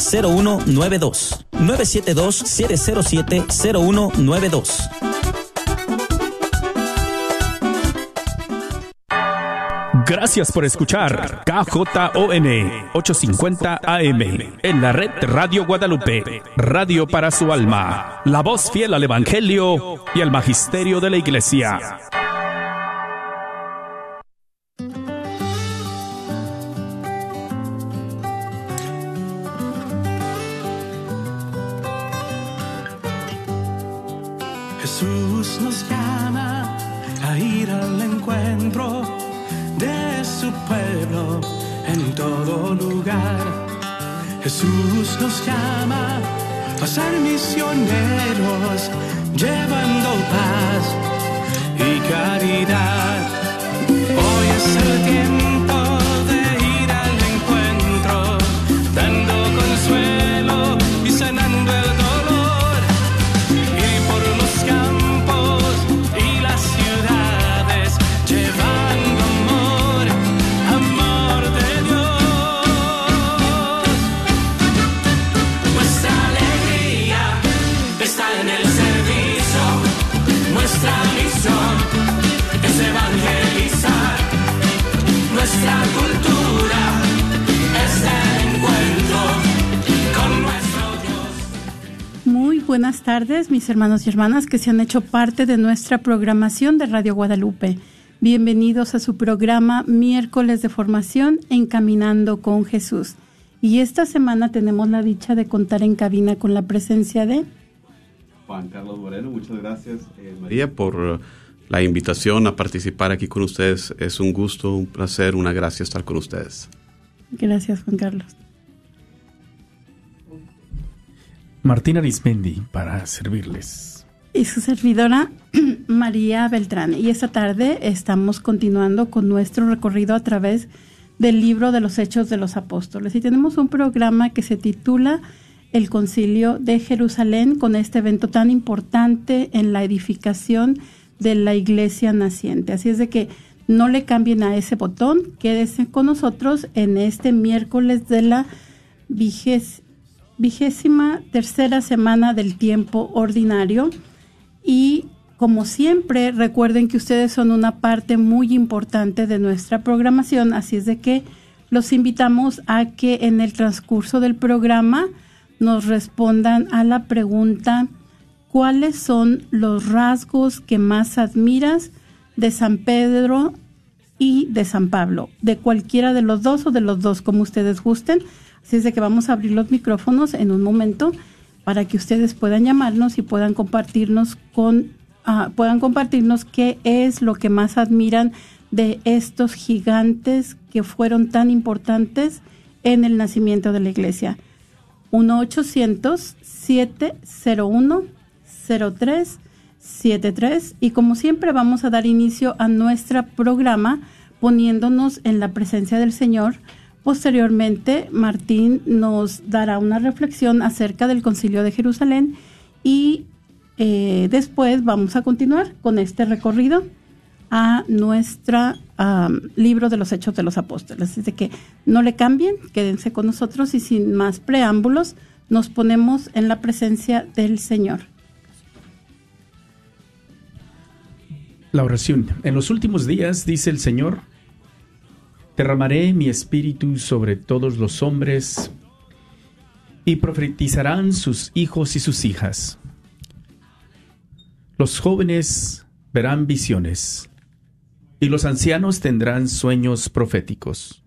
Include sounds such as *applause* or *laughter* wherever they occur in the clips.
972-0192. 972-707-0192. Gracias por escuchar KJON 850 AM en la red Radio Guadalupe, radio para su alma, la voz fiel al Evangelio y al Magisterio de la Iglesia. En todo lugar. Jesús nos llama a ser misioneros, llevando paz y caridad. Hoy es el tiempo buenas tardes, mis hermanos y hermanas que se han hecho parte de nuestra programación de Radio Guadalupe. Bienvenidos a su programa Miércoles de Formación Encaminando con Jesús. Y esta semana tenemos la dicha de contar en cabina con la presencia de Juan Carlos Moreno, muchas gracias eh, María por eh, la invitación a participar aquí con ustedes. Es un gusto, un placer, una gracia estar con ustedes. Gracias, Juan Carlos. Martín Arismendi para servirles. Y su servidora *clears throat* María Beltrán. Y esta tarde estamos continuando con nuestro recorrido a través del libro de los Hechos de los Apóstoles. Y tenemos un programa que se titula El Concilio de Jerusalén con este evento tan importante en la edificación de la iglesia naciente. Así es de que no le cambien a ese botón, quédese con nosotros en este miércoles de la vigés- vigésima tercera semana del tiempo ordinario. Y como siempre, recuerden que ustedes son una parte muy importante de nuestra programación, así es de que los invitamos a que en el transcurso del programa nos respondan a la pregunta, ¿cuáles son los rasgos que más admiras de San Pedro y de San Pablo? De cualquiera de los dos o de los dos, como ustedes gusten. Así es de que vamos a abrir los micrófonos en un momento para que ustedes puedan llamarnos y puedan compartirnos con ah, puedan compartirnos qué es lo que más admiran de estos gigantes que fueron tan importantes en el nacimiento de la iglesia. 1-800-701-0373 y como siempre vamos a dar inicio a nuestro programa poniéndonos en la presencia del Señor. Posteriormente, Martín nos dará una reflexión acerca del concilio de Jerusalén y eh, después vamos a continuar con este recorrido a nuestro libro de los Hechos de los Apóstoles. Así que no le cambien, quédense con nosotros y sin más preámbulos nos ponemos en la presencia del Señor. La oración. En los últimos días, dice el Señor, derramaré mi espíritu sobre todos los hombres y profetizarán sus hijos y sus hijas. Los jóvenes verán visiones y los ancianos tendrán sueños proféticos.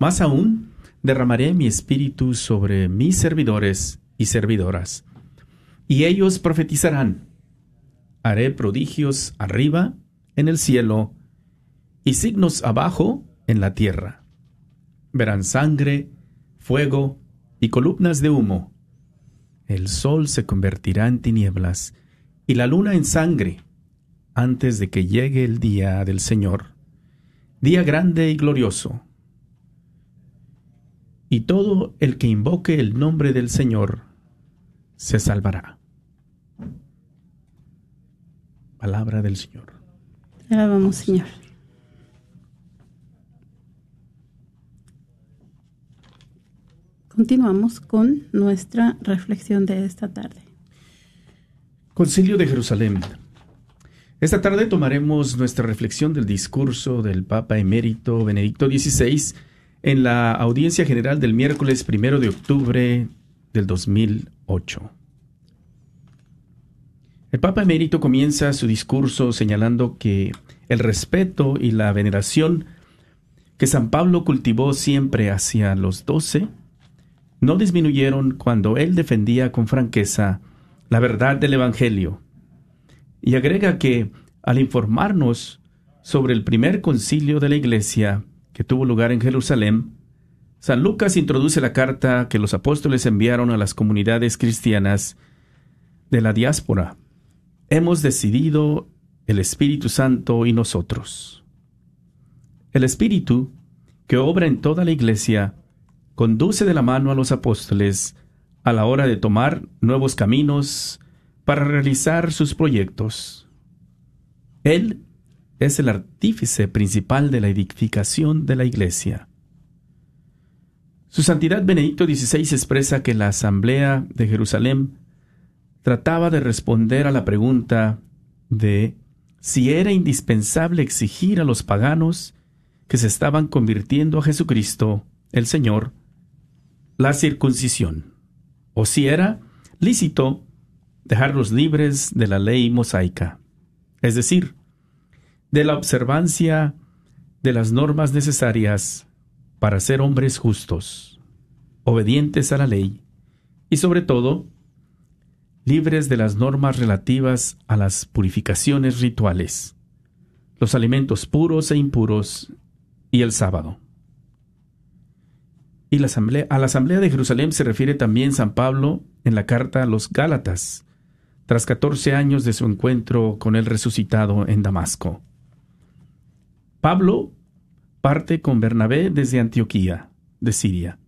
Más aún, derramaré mi espíritu sobre mis servidores y servidoras, y ellos profetizarán. Haré prodigios arriba, en el cielo, y signos abajo, en la tierra. Verán sangre, fuego y columnas de humo. El sol se convertirá en tinieblas, y la luna en sangre, antes de que llegue el día del Señor, día grande y glorioso. Y todo el que invoque el nombre del Señor se salvará. Palabra del Señor. Alabamos, Señor. Continuamos con nuestra reflexión de esta tarde. Concilio de Jerusalén. Esta tarde tomaremos nuestra reflexión del discurso del Papa emérito Benedicto XVI en la audiencia general del miércoles primero de octubre del 2008. El Papa emérito comienza su discurso señalando que el respeto y la veneración que San Pablo cultivó siempre hacia los doce no disminuyeron cuando él defendía con franqueza la verdad del Evangelio. Y agrega que, al informarnos sobre el primer concilio de la Iglesia que tuvo lugar en Jerusalén, San Lucas introduce la carta que los apóstoles enviaron a las comunidades cristianas de la diáspora. Hemos decidido el Espíritu Santo y nosotros. El Espíritu, que obra en toda la Iglesia, conduce de la mano a los apóstoles a la hora de tomar nuevos caminos para realizar sus proyectos. Él es el artífice principal de la edificación de la Iglesia. Su Santidad Benedicto XVI expresa que la Asamblea de Jerusalén trataba de responder a la pregunta de si era indispensable exigir a los paganos que se estaban convirtiendo a Jesucristo, el Señor, la circuncisión, o si era lícito dejarlos libres de la ley mosaica, es decir, de la observancia de las normas necesarias para ser hombres justos, obedientes a la ley y sobre todo, libres de las normas relativas a las purificaciones rituales, los alimentos puros e impuros y el sábado. Y la asamblea, a la Asamblea de Jerusalén se refiere también San Pablo en la carta a los Gálatas, tras 14 años de su encuentro con el resucitado en Damasco. Pablo parte con Bernabé desde Antioquía, de Siria,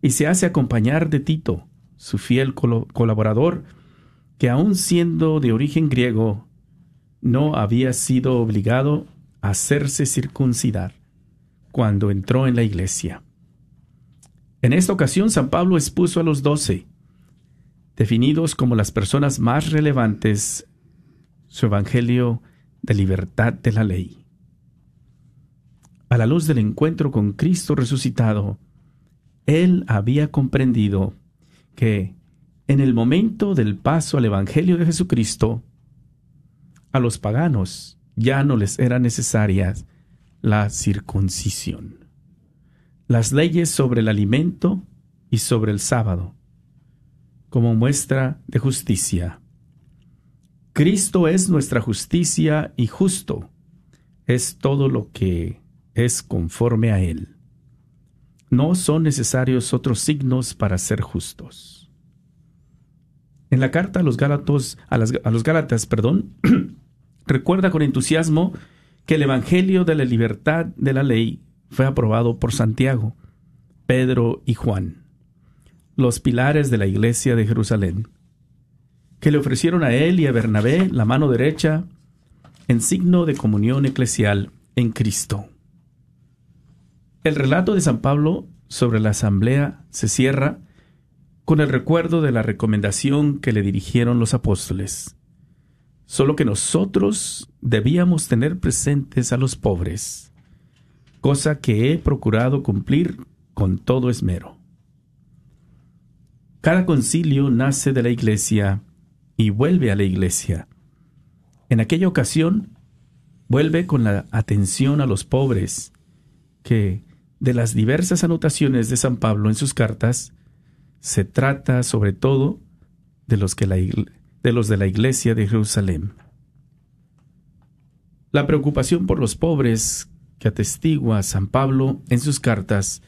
y se hace acompañar de Tito, su fiel colaborador, que aun siendo de origen griego, no había sido obligado a hacerse circuncidar cuando entró en la iglesia. En esta ocasión, San Pablo expuso a los doce, definidos como las personas más relevantes, su Evangelio de libertad de la ley. A la luz del encuentro con Cristo resucitado, él había comprendido que en el momento del paso al Evangelio de Jesucristo, a los paganos ya no les era necesaria la circuncisión las leyes sobre el alimento y sobre el sábado, como muestra de justicia. Cristo es nuestra justicia y justo es todo lo que es conforme a Él. No son necesarios otros signos para ser justos. En la carta a los Gálatas, perdón, *clears throat* recuerda con entusiasmo que el Evangelio de la libertad de la ley fue aprobado por Santiago, Pedro y Juan, los pilares de la iglesia de Jerusalén, que le ofrecieron a él y a Bernabé la mano derecha en signo de comunión eclesial en Cristo. El relato de San Pablo sobre la asamblea se cierra con el recuerdo de la recomendación que le dirigieron los apóstoles. Solo que nosotros debíamos tener presentes a los pobres cosa que he procurado cumplir con todo esmero. Cada concilio nace de la iglesia y vuelve a la iglesia. En aquella ocasión, vuelve con la atención a los pobres, que, de las diversas anotaciones de San Pablo en sus cartas, se trata sobre todo de los, que de los de la iglesia de Jerusalén. La preocupación por los pobres que atestigua San Pablo en sus cartas,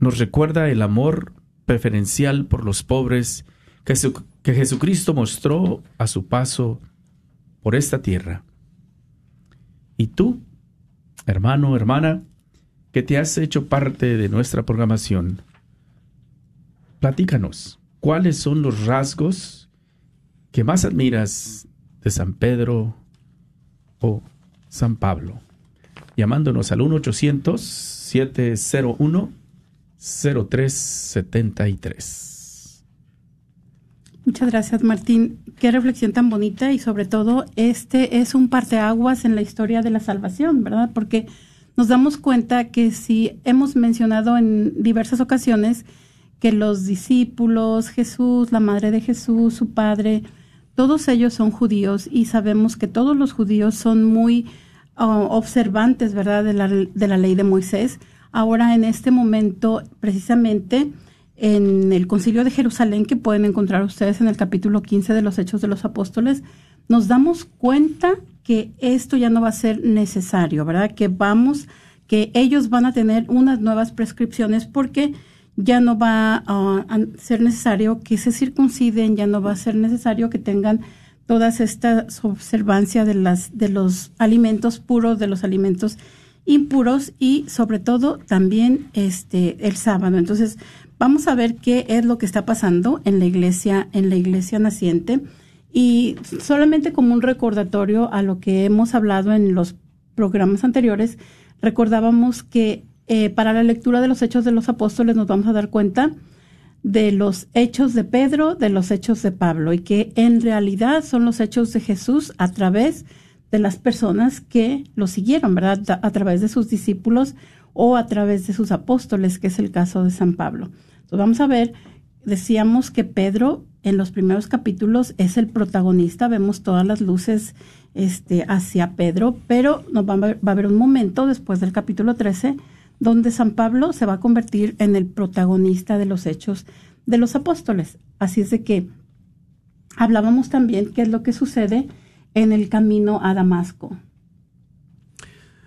nos recuerda el amor preferencial por los pobres que, Jesucristo mostró a su paso por esta tierra. Y tú, hermano, hermana, que te has hecho parte de nuestra programación, platícanos, ¿cuáles son los rasgos que más admiras de San Pedro o San Pablo? Llamándonos al 1-800-701-6969. 0373. Muchas gracias, Martín. Qué reflexión tan bonita y sobre todo este es un parteaguas en la historia de la salvación, ¿verdad? Porque nos damos cuenta que si hemos mencionado en diversas ocasiones que los discípulos, Jesús, la madre de Jesús, su padre, todos ellos son judíos y sabemos que todos los judíos son muy observantes, ¿verdad?, de la, de la ley de Moisés. Ahora, en este momento, precisamente en el concilio de Jerusalén, que pueden encontrar ustedes en el capítulo 15 de los Hechos de los Apóstoles, nos damos cuenta que esto ya no va a ser necesario, ¿verdad? Que vamos, que ellos van a tener unas nuevas prescripciones porque ya no va a ser necesario que se circunciden, ya no va a ser necesario que tengan todas estas observancias de las de los alimentos puros, de los alimentos impuros y sobre todo también este el sábado. Entonces, vamos a ver qué es lo que está pasando en la iglesia en la iglesia naciente y solamente como un recordatorio a lo que hemos hablado en los programas anteriores, recordábamos que eh, para la lectura de los hechos de los apóstoles nos vamos a dar cuenta de los hechos de Pedro, de los hechos de Pablo, y que en realidad son los hechos de Jesús a través de las personas que lo siguieron, ¿verdad? A través de sus discípulos o a través de sus apóstoles, que es el caso de San Pablo. Entonces vamos a ver, decíamos que Pedro en los primeros capítulos es el protagonista, vemos todas las luces este, hacia Pedro, pero nos va a, haber, un momento después del capítulo 13 donde San Pablo se va a convertir en el protagonista de los hechos de los apóstoles. Así es de que hablábamos también qué es lo que sucede en el camino a Damasco.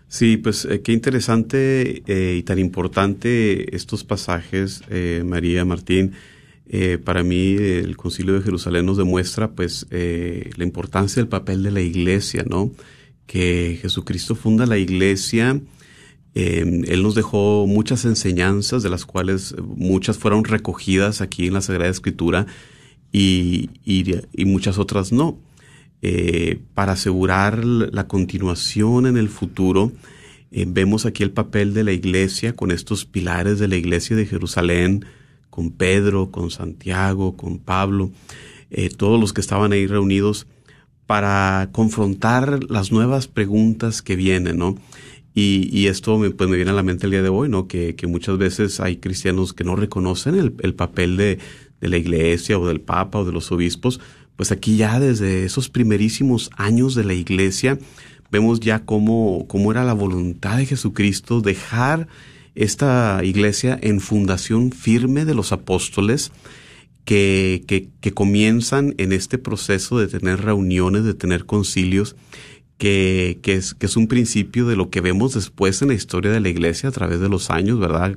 Sí, pues eh, qué interesante eh, y tan importante estos pasajes, eh, María Martín. Para mí el Concilio de Jerusalén nos demuestra pues la importancia del papel de la iglesia, ¿no? Que Jesucristo funda la iglesia, eh, Él nos dejó muchas enseñanzas, de las cuales muchas fueron recogidas aquí en la Sagrada Escritura y, muchas otras no. para asegurar la continuación en el futuro, vemos aquí el papel de la iglesia con estos pilares de la iglesia de Jerusalén, con Pedro, con Santiago, con Pablo, eh, todos los que estaban ahí reunidos para confrontar las nuevas preguntas que vienen, ¿no? Y, esto me, pues me viene a la mente el día de hoy, ¿no? Que, muchas veces hay cristianos que no reconocen el, papel de, de, la iglesia o del papa o de los obispos. Pues aquí ya desde esos primerísimos años de la iglesia vemos ya cómo, cómo era la voluntad de Jesucristo dejar esta iglesia en fundación firme de los apóstoles que, que, comienzan en este proceso de tener reuniones, de tener concilios, que, que, es, que es un principio de lo que vemos después en la historia de la iglesia a través de los años, ¿verdad?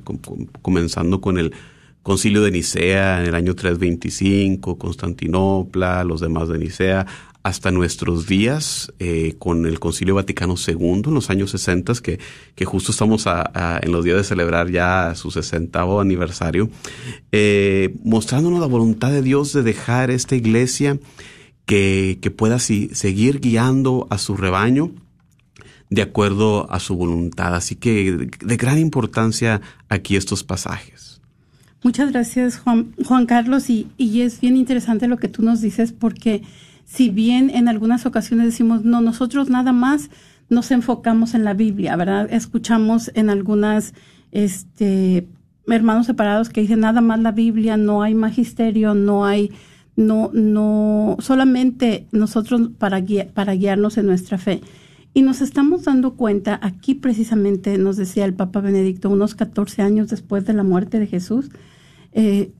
comenzando con el concilio de Nicea en el año 325, Constantinopla, los demás de Nicea, hasta nuestros días eh, con el Concilio Vaticano II en los años 60, que, que justo estamos en los días de celebrar ya su 60 aniversario, eh, mostrándonos la voluntad de Dios de dejar esta iglesia que, pueda seguir guiando a su rebaño de acuerdo a su voluntad. Así que de gran importancia aquí estos pasajes. Muchas gracias, Juan, Carlos, y, y es bien interesante lo que tú nos dices porque si bien en algunas ocasiones decimos, no, nosotros nada más nos enfocamos en la Biblia, ¿verdad? Escuchamos en algunas este, hermanos separados que dicen nada más la Biblia, no hay magisterio, no hay, no, no, solamente nosotros para, para guiarnos en nuestra fe. Y nos estamos dando cuenta, aquí precisamente nos decía el Papa Benedicto, unos 14 años después de la muerte de Jesús, eh,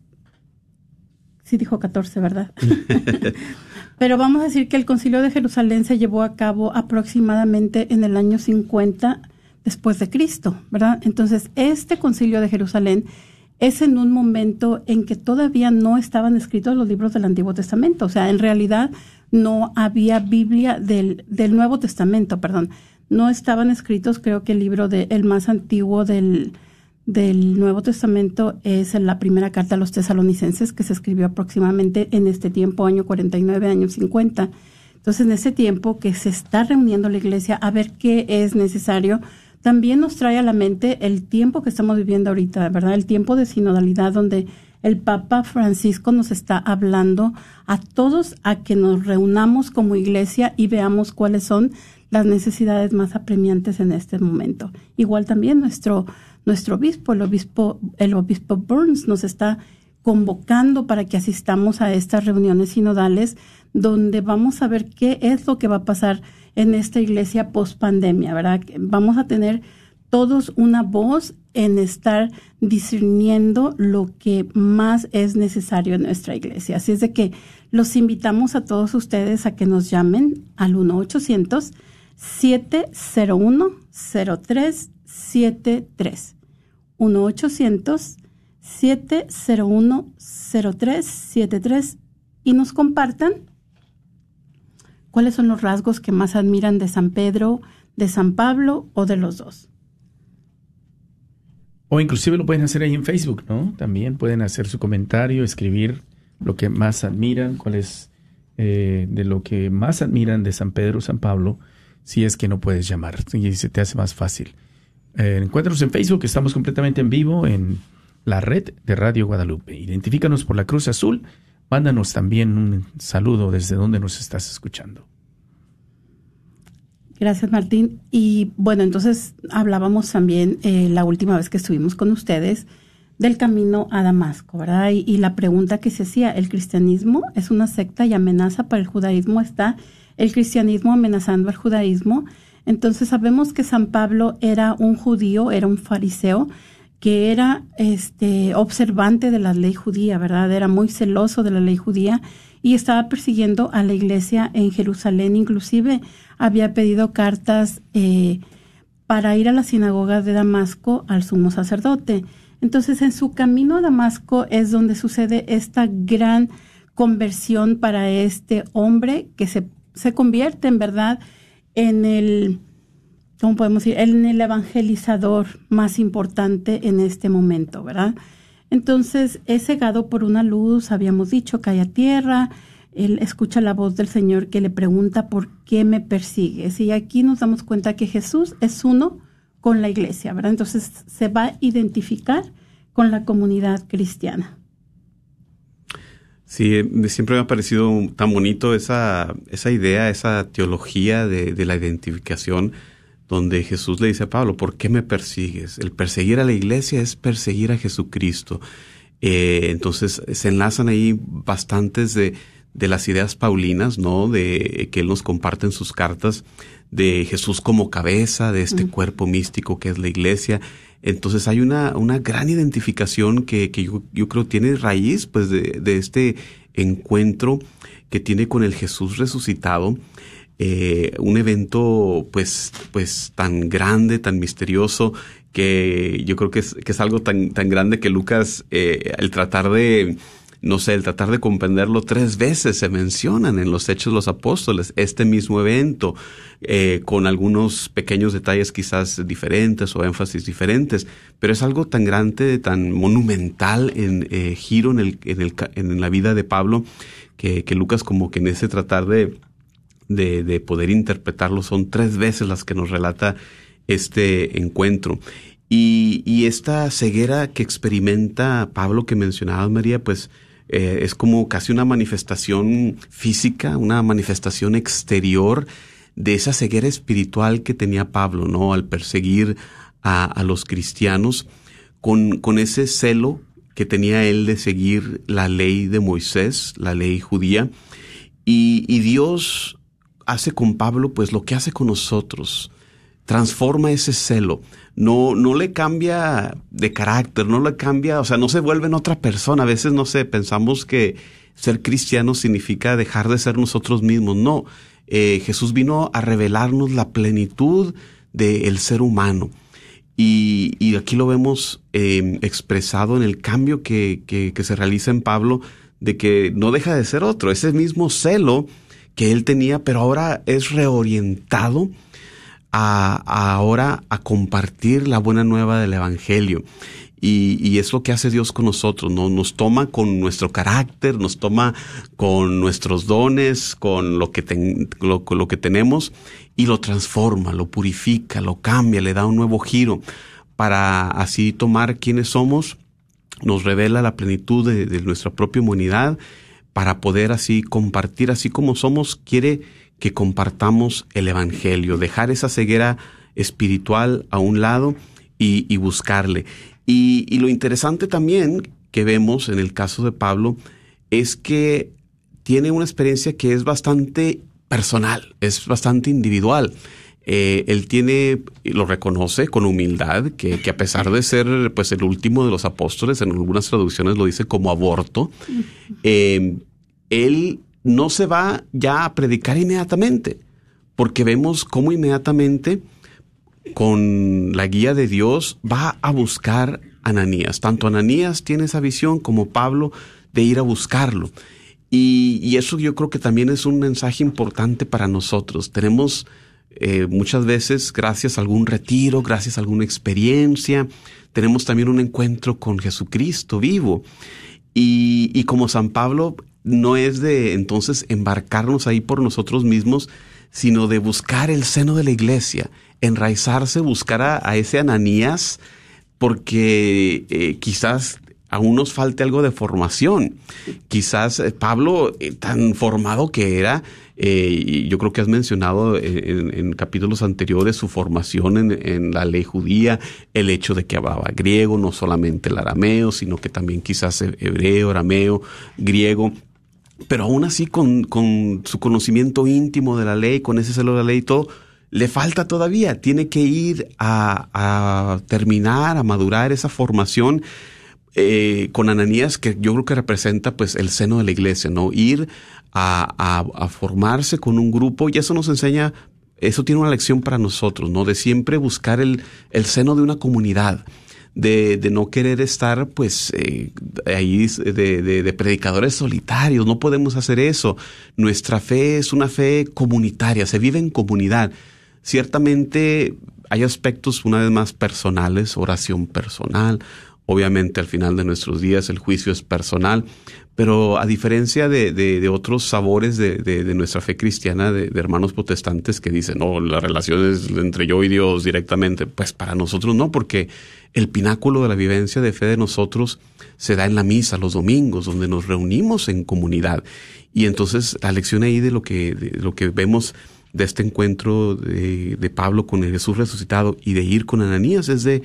sí dijo 14, ¿verdad? *laughs* Pero vamos a decir que el concilio de Jerusalén se llevó a cabo aproximadamente en el año 50 después de Cristo, ¿verdad? Entonces, este concilio de Jerusalén es en un momento en que todavía no estaban escritos los libros del Antiguo Testamento, o sea, en realidad no había Biblia del, del Nuevo Testamento, perdón, no estaban escritos, creo que el libro de, el más antiguo del, del Nuevo Testamento es la primera carta a los tesalonicenses que se escribió aproximadamente en este tiempo, año 49, año 50. Entonces, en ese tiempo que se está reuniendo la iglesia a ver qué es necesario, también nos trae a la mente el tiempo que estamos viviendo ahorita, ¿verdad? El tiempo de sinodalidad donde el Papa Francisco nos está hablando a todos a que nos reunamos como iglesia y veamos cuáles son las necesidades más apremiantes en este momento. Igual también nuestro, nuestro obispo, el obispo, el obispo Burns, nos está convocando para que asistamos a estas reuniones sinodales donde vamos a ver qué es lo que va a pasar en esta iglesia post pandemia, ¿verdad? Vamos a tener todos una voz en estar discerniendo lo que más es necesario en nuestra iglesia. Así es de que los invitamos a todos ustedes a que nos llamen al 1-800-701-0373. 1-800-701-0373 y nos compartan cuáles son los rasgos que más admiran de San Pedro, de San Pablo o de los dos. O inclusive lo pueden hacer ahí en Facebook, ¿no? También pueden hacer su comentario, escribir lo que más admiran, cuál es eh, de lo que más admiran de San Pedro, San Pablo, si es que no puedes llamar y se te hace más fácil. Eh, encuéntranos en Facebook, estamos completamente en vivo en la red de Radio Guadalupe. Identifícanos por la Cruz Azul, mándanos también un saludo desde donde nos estás escuchando. Gracias, Martín. Y bueno, entonces hablábamos también eh, la última vez que estuvimos con ustedes del camino a Damasco, ¿verdad? Y, y, la pregunta que se hacía, ¿el cristianismo es una secta y amenaza para el judaísmo? ¿Está el cristianismo amenazando al judaísmo? Entonces sabemos que San Pablo era un judío, era un fariseo, que era este observante de la ley judía, ¿verdad? Era muy celoso de la ley judía y estaba persiguiendo a la iglesia en Jerusalén, inclusive había pedido cartas eh, para ir a la sinagoga de Damasco al sumo sacerdote. Entonces, en su camino a Damasco es donde sucede esta gran conversión para este hombre que se, se convierte en verdad en el, ¿cómo podemos decir? El evangelizador más importante en este momento, ¿verdad? Entonces es cegado por una luz, habíamos dicho, cae a tierra, él escucha la voz del Señor que le pregunta por qué me persigues. Y aquí nos damos cuenta que Jesús es uno con la iglesia, ¿verdad? Entonces se va a identificar con la comunidad cristiana. Sí, siempre me ha parecido tan bonito esa, esa idea, esa teología de, de la identificación, donde Jesús le dice a Pablo, ¿por qué me persigues? El perseguir a la iglesia es perseguir a Jesucristo. Eh, entonces se enlazan ahí bastantes de, de las ideas paulinas, ¿no? De que él nos comparte en sus cartas, de Jesús como cabeza de este cuerpo místico que es la iglesia. Entonces hay una, una gran identificación que, que yo, yo, creo tiene raíz, pues, de, de, este encuentro que tiene con el Jesús resucitado. Eh, un evento, pues, pues, tan grande, tan misterioso, que yo creo que es, que es algo tan, tan grande que Lucas, eh, el tratar de, no sé, el tratar de comprenderlo tres veces se mencionan en los Hechos de los Apóstoles, este mismo evento, eh, con algunos pequeños detalles quizás diferentes o énfasis diferentes, pero es algo tan grande, tan monumental en eh, giro en, el, en, el, en la vida de Pablo, que, que Lucas como que en ese tratar de, de, de poder interpretarlo son tres veces las que nos relata este encuentro. Y, y, esta ceguera que experimenta Pablo que mencionaba María, pues eh, es como casi una manifestación física, una manifestación exterior de esa ceguera espiritual que tenía Pablo, ¿no? Al perseguir a, a los cristianos con, con ese celo que tenía él de seguir la ley de Moisés, la ley judía, y, y Dios hace con Pablo pues lo que hace con nosotros, transforma ese celo, no, no le cambia de carácter, no le cambia, o sea, no se vuelve en otra persona. A veces, no sé, pensamos que ser cristiano significa dejar de ser nosotros mismos. No, eh, Jesús vino a revelarnos la plenitud del ser humano. Y, aquí lo vemos eh, expresado en el cambio que, que se realiza en Pablo, de que no deja de ser otro, ese mismo celo que él tenía, pero ahora es reorientado a, ahora a compartir la buena nueva del Evangelio. Y, es lo que hace Dios con nosotros, ¿no? Nos toma con nuestro carácter, nos toma con nuestros dones, con lo que, lo, con lo que tenemos y lo transforma, lo purifica, lo cambia, le da un nuevo giro para así tomar quienes somos, nos revela la plenitud de, de nuestra propia humanidad para poder así compartir, así como somos, quiere que compartamos el Evangelio, dejar esa ceguera espiritual a un lado y, buscarle. Y, lo interesante también que vemos en el caso de Pablo es que tiene una experiencia que es bastante personal, es bastante individual. Eh, él tiene, lo reconoce con humildad, que, a pesar de ser pues el último de los apóstoles, en algunas traducciones lo dice como aborto, eh, él no se va ya a predicar inmediatamente, porque vemos cómo inmediatamente con la guía de Dios va a buscar a Ananías. Tanto Ananías tiene esa visión como Pablo de ir a buscarlo. Y eso yo creo que también es un mensaje importante para nosotros. Tenemos eh, muchas veces, gracias a algún retiro, gracias a alguna experiencia, tenemos también un encuentro con Jesucristo vivo. Y, como San Pablo, no es de entonces embarcarnos ahí por nosotros mismos, sino de buscar el seno de la iglesia, enraizarse, buscar a, a ese Ananías, porque eh, quizás aún nos falte algo de formación. Quizás eh, Pablo, eh, tan formado que era, eh, yo creo que has mencionado en, en capítulos anteriores su formación en, en, la ley judía, el hecho de que hablaba griego, no solamente el arameo, sino que también quizás hebreo, arameo, griego. Pero aún así, con, con su conocimiento íntimo de la ley, con ese celo de la ley y todo, le falta todavía. Tiene que ir a, a terminar, a madurar esa formación eh, con Ananías, que yo creo que representa pues el seno de la iglesia, ¿no? Ir a, a, a, formarse con un grupo y eso nos enseña, eso tiene una lección para nosotros, ¿no? De siempre buscar el, el seno de una comunidad. De, de, no querer estar pues eh, ahí de, de, de, predicadores solitarios, no podemos hacer eso. Nuestra fe es una fe comunitaria, se vive en comunidad. Ciertamente hay aspectos una vez más personales, oración personal, Obviamente al final de nuestros días el juicio es personal, pero a diferencia de, de, otros sabores de, de, nuestra fe cristiana, de, hermanos protestantes que dicen, no, la relación es entre yo y Dios directamente, pues para nosotros no, porque el pináculo de la vivencia de fe de nosotros se da en la misa los domingos, donde nos reunimos en comunidad. Y entonces la lección ahí de lo que, lo que vemos de este encuentro de, de Pablo con el Jesús resucitado y de ir con Ananías es de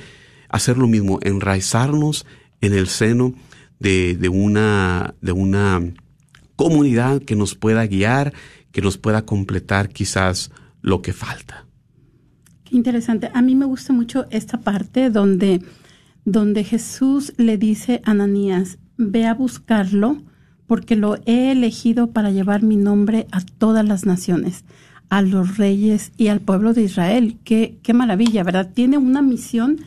hacer lo mismo, enraizarnos en el seno de, de, una, de una comunidad que nos pueda guiar, que nos pueda completar quizás lo que falta. Qué interesante. A mí me gusta mucho esta parte donde, donde Jesús le dice a Ananías, ve a buscarlo porque lo he elegido para llevar mi nombre a todas las naciones, a los reyes y al pueblo de Israel. Qué, qué maravilla, ¿verdad? Tiene una misión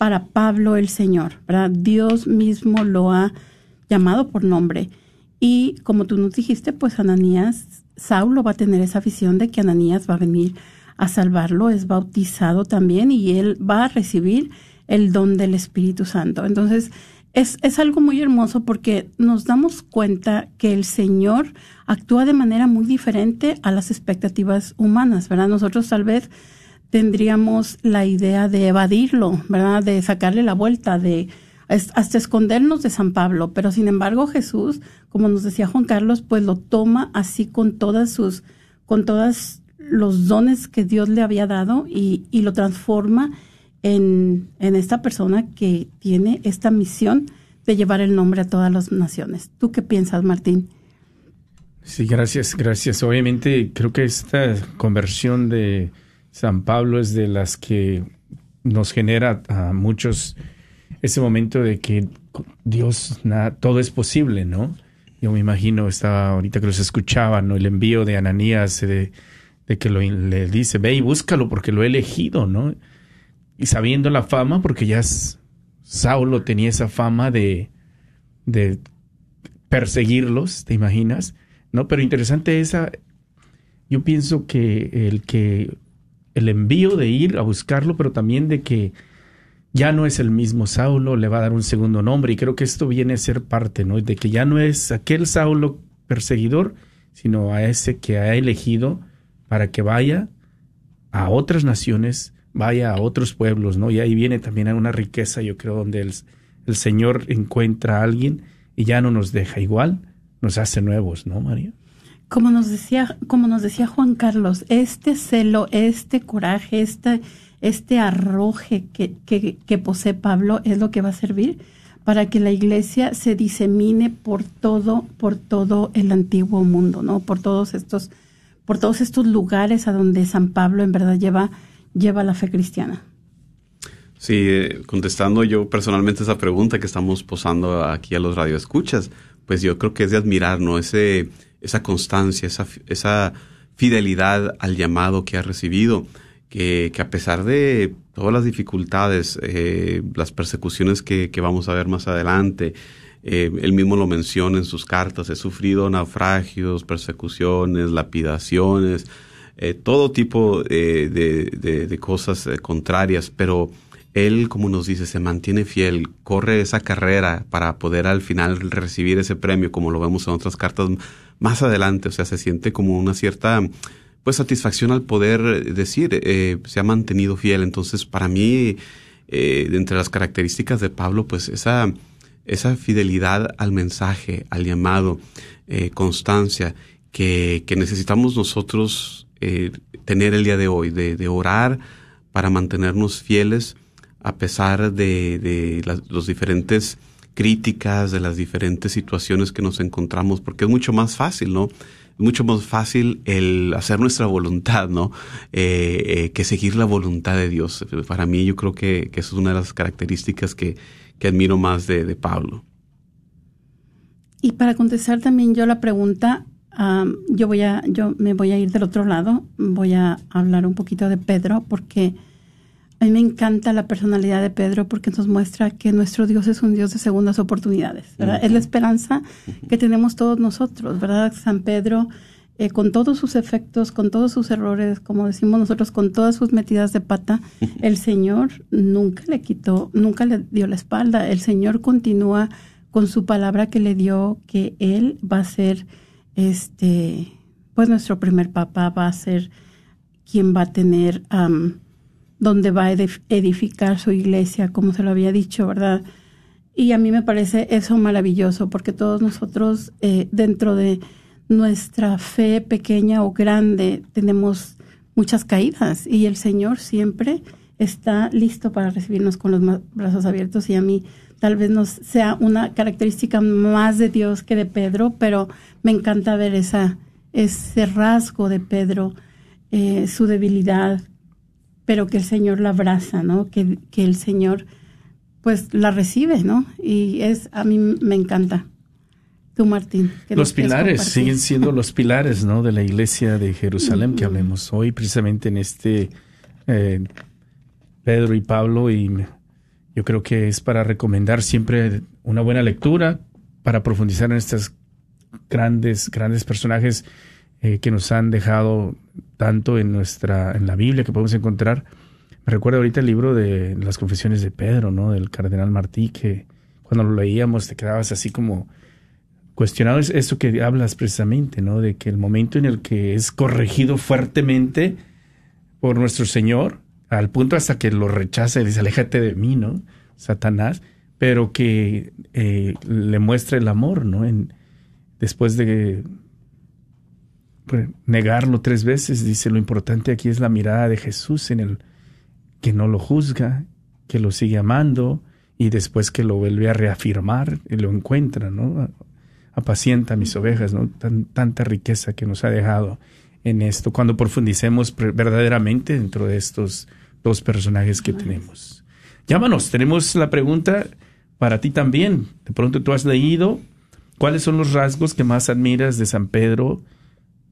para Pablo el Señor, ¿verdad? Dios mismo lo ha llamado por nombre. Y como tú nos dijiste, pues Ananías, Saulo va a tener esa visión de que Ananías va a venir a salvarlo, es bautizado también y él va a recibir el don del Espíritu Santo. Entonces, es, es algo muy hermoso porque nos damos cuenta que el Señor actúa de manera muy diferente a las expectativas humanas, ¿verdad? Nosotros tal vez tendríamos la idea de evadirlo, ¿verdad? De sacarle la vuelta, de hasta escondernos de San Pablo. Pero sin embargo Jesús, como nos decía Juan Carlos, pues lo toma así con todas sus, con todos los dones que Dios le había dado y, y lo transforma en, en esta persona que tiene esta misión de llevar el nombre a todas las naciones. ¿Tú qué piensas, Martín? Sí, gracias, gracias. Obviamente creo que esta conversión de San Pablo es de las que nos genera a muchos ese momento de que Dios, nada, todo es posible, ¿no? Yo me imagino, estaba ahorita que los escuchaba, ¿no? El envío de Ananías, de, que le dice, ve y búscalo porque lo he elegido, ¿no? Y sabiendo la fama, porque ya Saulo tenía esa fama de, de perseguirlos, ¿te imaginas? No, pero interesante esa, yo pienso que el que el envío de ir a buscarlo, pero también de que ya no es el mismo Saulo, le va a dar un segundo nombre y creo que esto viene a ser parte, ¿no? De que ya no es aquel Saulo perseguidor, sino a ese que ha elegido para que vaya a otras naciones, vaya a otros pueblos, ¿no? Y ahí viene también una riqueza, yo creo, donde el, el Señor encuentra a alguien y ya no nos deja igual, nos hace nuevos, ¿no, María? Como nos decía, como nos decía Juan Carlos, este celo, este coraje, este, este arroje que, que, posee Pablo es lo que va a servir para que la iglesia se disemine por todo, por todo el antiguo mundo, ¿no? Por todos estos, por todos estos lugares a donde San Pablo en verdad lleva, lleva la fe cristiana. Sí, eh, contestando yo personalmente esa pregunta que estamos posando aquí a los radioescuchas, pues yo creo que es de admirar, ¿no? Ese, esa constancia, esa, esa fidelidad al llamado que ha recibido, que, que a pesar de todas las dificultades, eh, las persecuciones que, que, vamos a ver más adelante, eh, él mismo lo menciona en sus cartas, he sufrido naufragios, persecuciones, lapidaciones, eh, todo tipo de, de, de, cosas contrarias, pero él, como nos dice, se mantiene fiel, corre esa carrera para poder al final recibir ese premio, como lo vemos en otras cartas más adelante, o sea, se siente como una cierta pues satisfacción al poder decir eh, se ha mantenido fiel. Entonces, para mí, eh, entre las características de Pablo, pues esa, esa fidelidad al mensaje, al llamado, eh, constancia, que, que, necesitamos nosotros eh, tener el día de hoy, de, de, orar para mantenernos fieles a pesar de, las los diferentes críticas, de las diferentes situaciones que nos encontramos, porque es mucho más fácil, ¿no? mucho más fácil el hacer nuestra voluntad, ¿no? Eh, eh, que seguir la voluntad de Dios. Para mí yo creo que, eso es una de las características que, admiro más de, Pablo. Y para contestar también yo la pregunta, yo voy a, yo me voy a ir del otro lado, voy a hablar un poquito de Pedro, porque a mí me encanta la personalidad de Pedro porque nos muestra que nuestro Dios es un Dios de segundas oportunidades, ¿verdad? Uh -huh. Es la esperanza que tenemos todos nosotros, ¿verdad? San Pedro, eh, con todos sus efectos, con todos sus errores, como decimos nosotros, con todas sus metidas de pata, el Señor nunca le quitó, nunca le dio la espalda. El Señor continúa con su palabra que le dio, que Él va a ser, este, pues nuestro primer papá, va a ser quien va a tener... Um, donde va a edificar su iglesia, como se lo había dicho, ¿verdad? Y a mí me parece eso maravilloso, porque todos nosotros eh, dentro de nuestra fe pequeña o grande tenemos muchas caídas y el Señor siempre está listo para recibirnos con los brazos abiertos y a mí tal vez no sea una característica más de Dios que de Pedro, pero me encanta ver esa, ese rasgo de Pedro, eh, su debilidad, pero que el Señor la abraza, ¿no? Que, que el Señor pues la recibe, ¿no? Y es, a mí me encanta. Tú, Martín. los pilares siguen siendo los *laughs* pilares, ¿no? De la iglesia de Jerusalén que hablemos hoy, precisamente en este eh, Pedro y Pablo, y yo creo que es para recomendar siempre una buena lectura, para profundizar en estos grandes, grandes personajes eh, que nos han dejado tanto en nuestra en la Biblia que podemos encontrar. Me recuerdo ahorita el libro de las confesiones de Pedro, ¿no? Del cardenal Martí, que cuando lo leíamos te quedabas así como cuestionado. Es eso que hablas precisamente, ¿no? De que el momento en el que es corregido fuertemente por nuestro Señor, al punto hasta que lo rechaza y dice, aléjate de mí, ¿no? Satanás, pero que eh, le muestra el amor, ¿no? En, después de negarlo tres veces, dice, lo importante aquí es la mirada de Jesús en el que no lo juzga, que lo sigue amando y después que lo vuelve a reafirmar y lo encuentra, ¿no? Apacienta mis ovejas, ¿no? Tan, tanta riqueza que nos ha dejado en esto, cuando profundicemos verdaderamente dentro de estos dos personajes que tenemos. Llámanos, tenemos la pregunta para ti también. De pronto tú has leído cuáles son los rasgos que más admiras de San Pedro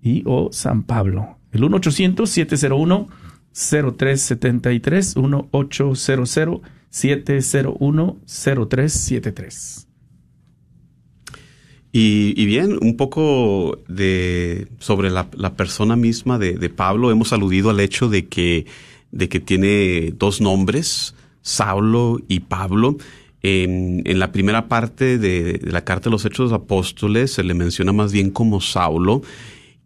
y o San Pablo. El 1-800-701-0373, 1-800-701-0373. Y, y, bien, un poco de sobre la, la persona misma de, de, Pablo, hemos aludido al hecho de que, de que tiene dos nombres, Saulo y Pablo. En, en la primera parte de, de la carta de los Hechos de los Apóstoles se le menciona más bien como Saulo.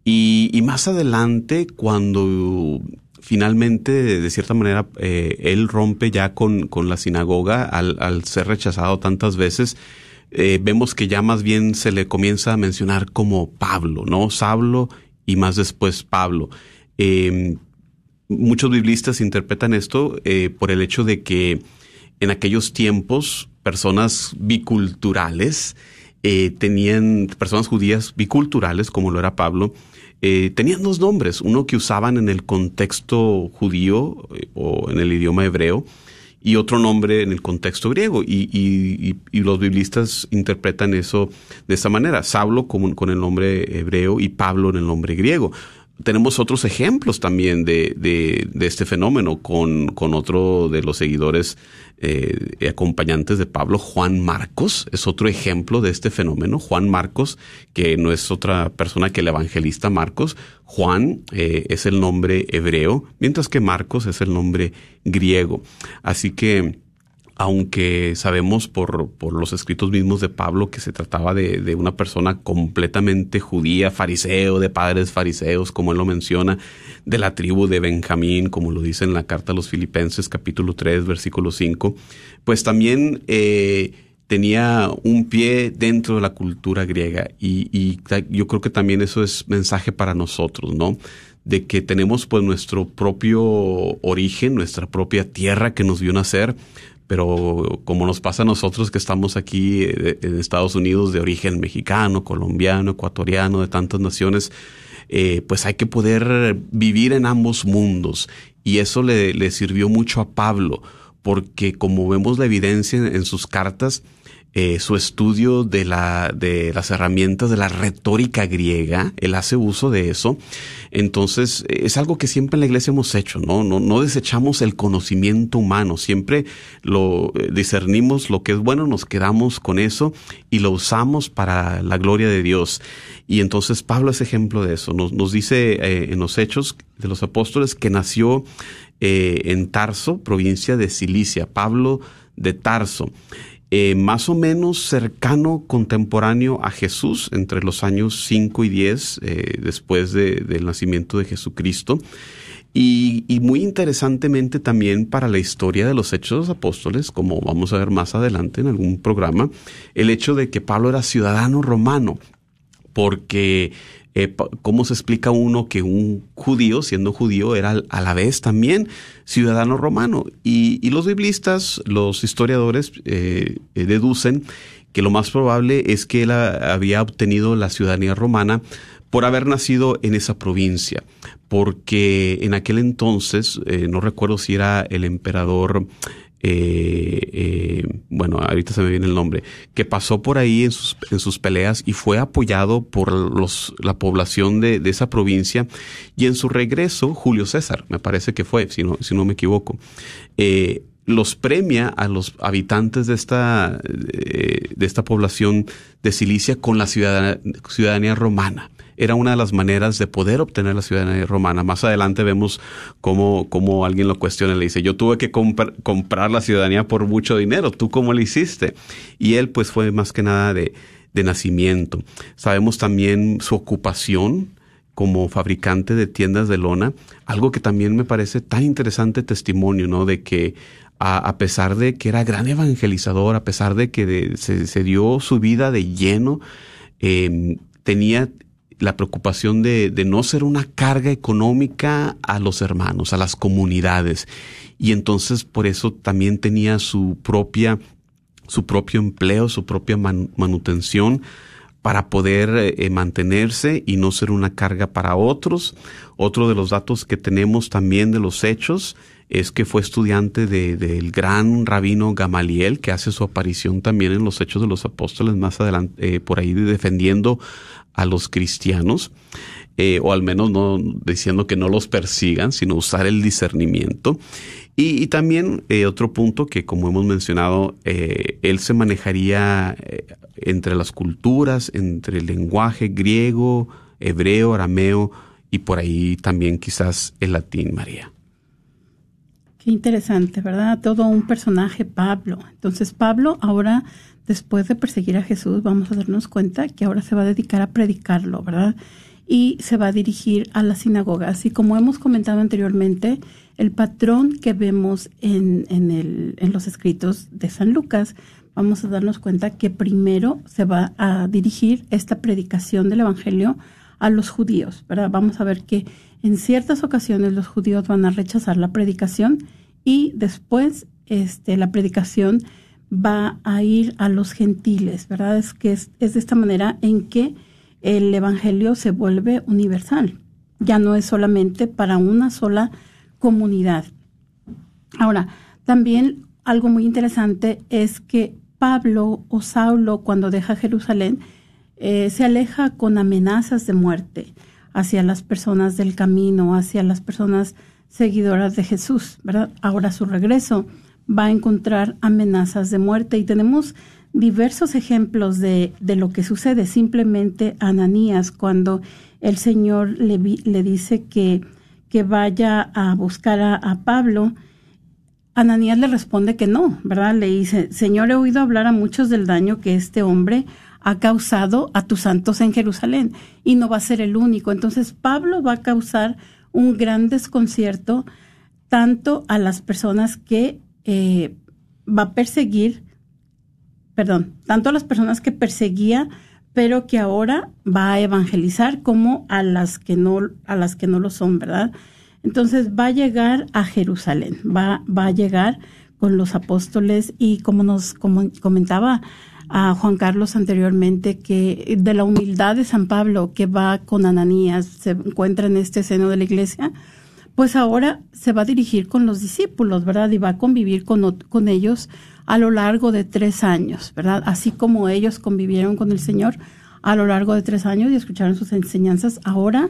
Y, más adelante, cuando finalmente, de cierta manera, eh, él rompe ya con, con la sinagoga al, ser rechazado tantas veces, eh, vemos que ya más bien se le comienza a mencionar como Pablo, ¿no? Saulo y más después Pablo. Eh, muchos biblistas interpretan esto eh, por el hecho de que en aquellos tiempos personas biculturales tenían, personas judías biculturales, como lo era Pablo, eh, tenían dos nombres, uno que usaban en el contexto judío eh, o en el idioma hebreo y otro nombre en el contexto griego. Y, los biblistas interpretan eso de esa manera, Saulo con, con el nombre hebreo y Pablo en el nombre griego tenemos otros ejemplos también de, de, de este fenómeno con, con, otro de los seguidores eh, acompañantes de Pablo, Juan Marcos, es otro ejemplo de este fenómeno. Juan Marcos, que no es otra persona que el evangelista Marcos. Juan eh, es el nombre hebreo, mientras que Marcos es el nombre griego. Así que aunque sabemos por, por, los escritos mismos de Pablo que se trataba de, de, una persona completamente judía, fariseo, de padres fariseos, como él lo menciona, de la tribu de Benjamín, como lo dice en la carta a los Filipenses capítulo 3, versículo 5, pues también eh, tenía un pie dentro de la cultura griega y, yo creo que también eso es mensaje para nosotros, ¿no? de que tenemos pues nuestro propio origen, nuestra propia tierra que nos vio nacer, pero como nos pasa a nosotros que estamos aquí eh, en Estados Unidos de origen mexicano, colombiano, ecuatoriano, de tantas naciones, eh, pues hay que poder vivir en ambos mundos. Y eso le, le sirvió mucho a Pablo, porque como vemos la evidencia en, en sus cartas, eh, su estudio de, la, de las herramientas de la retórica griega, él hace uso de eso. Entonces, es algo que siempre en la iglesia hemos hecho, ¿no? No, no desechamos el conocimiento humano, siempre lo eh, discernimos lo que es bueno, nos quedamos con eso y lo usamos para la gloria de Dios. Y entonces Pablo es ejemplo de eso. Nos, nos dice eh, en los Hechos de los Apóstoles que nació eh, en Tarso, provincia de Cilicia, Pablo de Tarso eh, más o menos cercano, contemporáneo a Jesús, entre los años 5 y 10 eh, después de, del nacimiento de Jesucristo. Y, y, muy interesantemente también para la historia de los Hechos de los Apóstoles, como vamos a ver más adelante en algún programa, el hecho de que Pablo era ciudadano romano, porque eh, ¿cómo se explica uno que un judío, siendo judío, era a la vez también ciudadano romano? Y, los biblistas, los historiadores, eh, eh, deducen que lo más probable es que él había obtenido la ciudadanía romana por haber nacido en esa provincia, porque en aquel entonces, no recuerdo si era el emperador eh, eh, bueno, ahorita se me viene el nombre, que pasó por ahí en sus, en sus peleas y fue apoyado por los, la población de, de, esa provincia. Y en su regreso, Julio César, me parece que fue, si no, si no me equivoco, eh, los premia a los habitantes de esta, de esta población de Cilicia con la ciudadanía romana era una de las maneras de poder obtener la ciudadanía romana. Más adelante vemos cómo, cómo alguien lo cuestiona y le dice, yo tuve que compr comprar la ciudadanía por mucho dinero, ¿tú cómo lo hiciste? Y él pues fue más que nada de, de nacimiento. Sabemos también su ocupación como fabricante de tiendas de lona, algo que también me parece tan interesante testimonio, ¿no? De que a, pesar de que era gran evangelizador, a pesar de que se, se, dio su vida de lleno, eh, tenía la preocupación de, de, no ser una carga económica a los hermanos, a las comunidades. Y entonces por eso también tenía su propia, su propio empleo, su propia man, manutención para poder eh, mantenerse y no ser una carga para otros. Otro de los datos que tenemos también de los hechos es que fue estudiante del de, gran rabino Gamaliel, que hace su aparición también en los Hechos de los Apóstoles más adelante, eh, por ahí defendiendo a los cristianos, eh, o al menos no diciendo que no los persigan, sino usar el discernimiento. Y, también eh, otro punto que, como hemos mencionado, eh, él se manejaría entre las culturas, entre el lenguaje griego, hebreo, arameo y por ahí también quizás el latín, María. Qué interesante, ¿verdad? Todo un personaje, Pablo. Entonces, Pablo ahora, después de perseguir a Jesús, vamos a darnos cuenta que ahora se va a dedicar a predicarlo, ¿verdad? Y se va a dirigir a las sinagogas. Y como hemos comentado anteriormente, el patrón que vemos en, los escritos de San Lucas, vamos a darnos cuenta que primero se va a dirigir esta predicación del Evangelio a los judíos, ¿verdad? Vamos a ver que en ciertas ocasiones los judíos van a rechazar la predicación y después este, la predicación va a ir a los gentiles, ¿verdad? Es que es, de esta manera en que el Evangelio se vuelve universal. Ya no es solamente para una sola comunidad. Ahora, también algo muy interesante es que Pablo o Saulo, cuando deja Jerusalén, eh, se aleja con amenazas de muerte hacia las personas del camino, hacia las personas seguidoras de Jesús, ¿verdad? Ahora su regreso va a encontrar amenazas de muerte y tenemos diversos ejemplos de, de lo que sucede simplemente Ananías cuando el Señor le, le dice que, que, vaya a buscar a, a Pablo. Ananías le responde que no, ¿verdad? Le dice, Señor, he oído hablar a muchos del daño que este hombre ha causado a tus santos en Jerusalén y no va a ser el único. Entonces Pablo va a causar un gran desconcierto tanto a las personas que eh, va a perseguir, perdón, tanto a las personas que perseguía, pero que ahora va a evangelizar como a las que no, a las que no lo son, ¿verdad? Entonces va a llegar a Jerusalén, va, va a llegar con los apóstoles y como nos comentaba a Juan Carlos anteriormente, que de la humildad de San Pablo que va con Ananías, se encuentra en este seno de la iglesia, pues ahora se va a dirigir con los discípulos, ¿verdad? Y va a convivir con, con ellos a lo largo de tres años, ¿verdad? Así como ellos convivieron con el Señor a lo largo de tres años y escucharon sus enseñanzas, ahora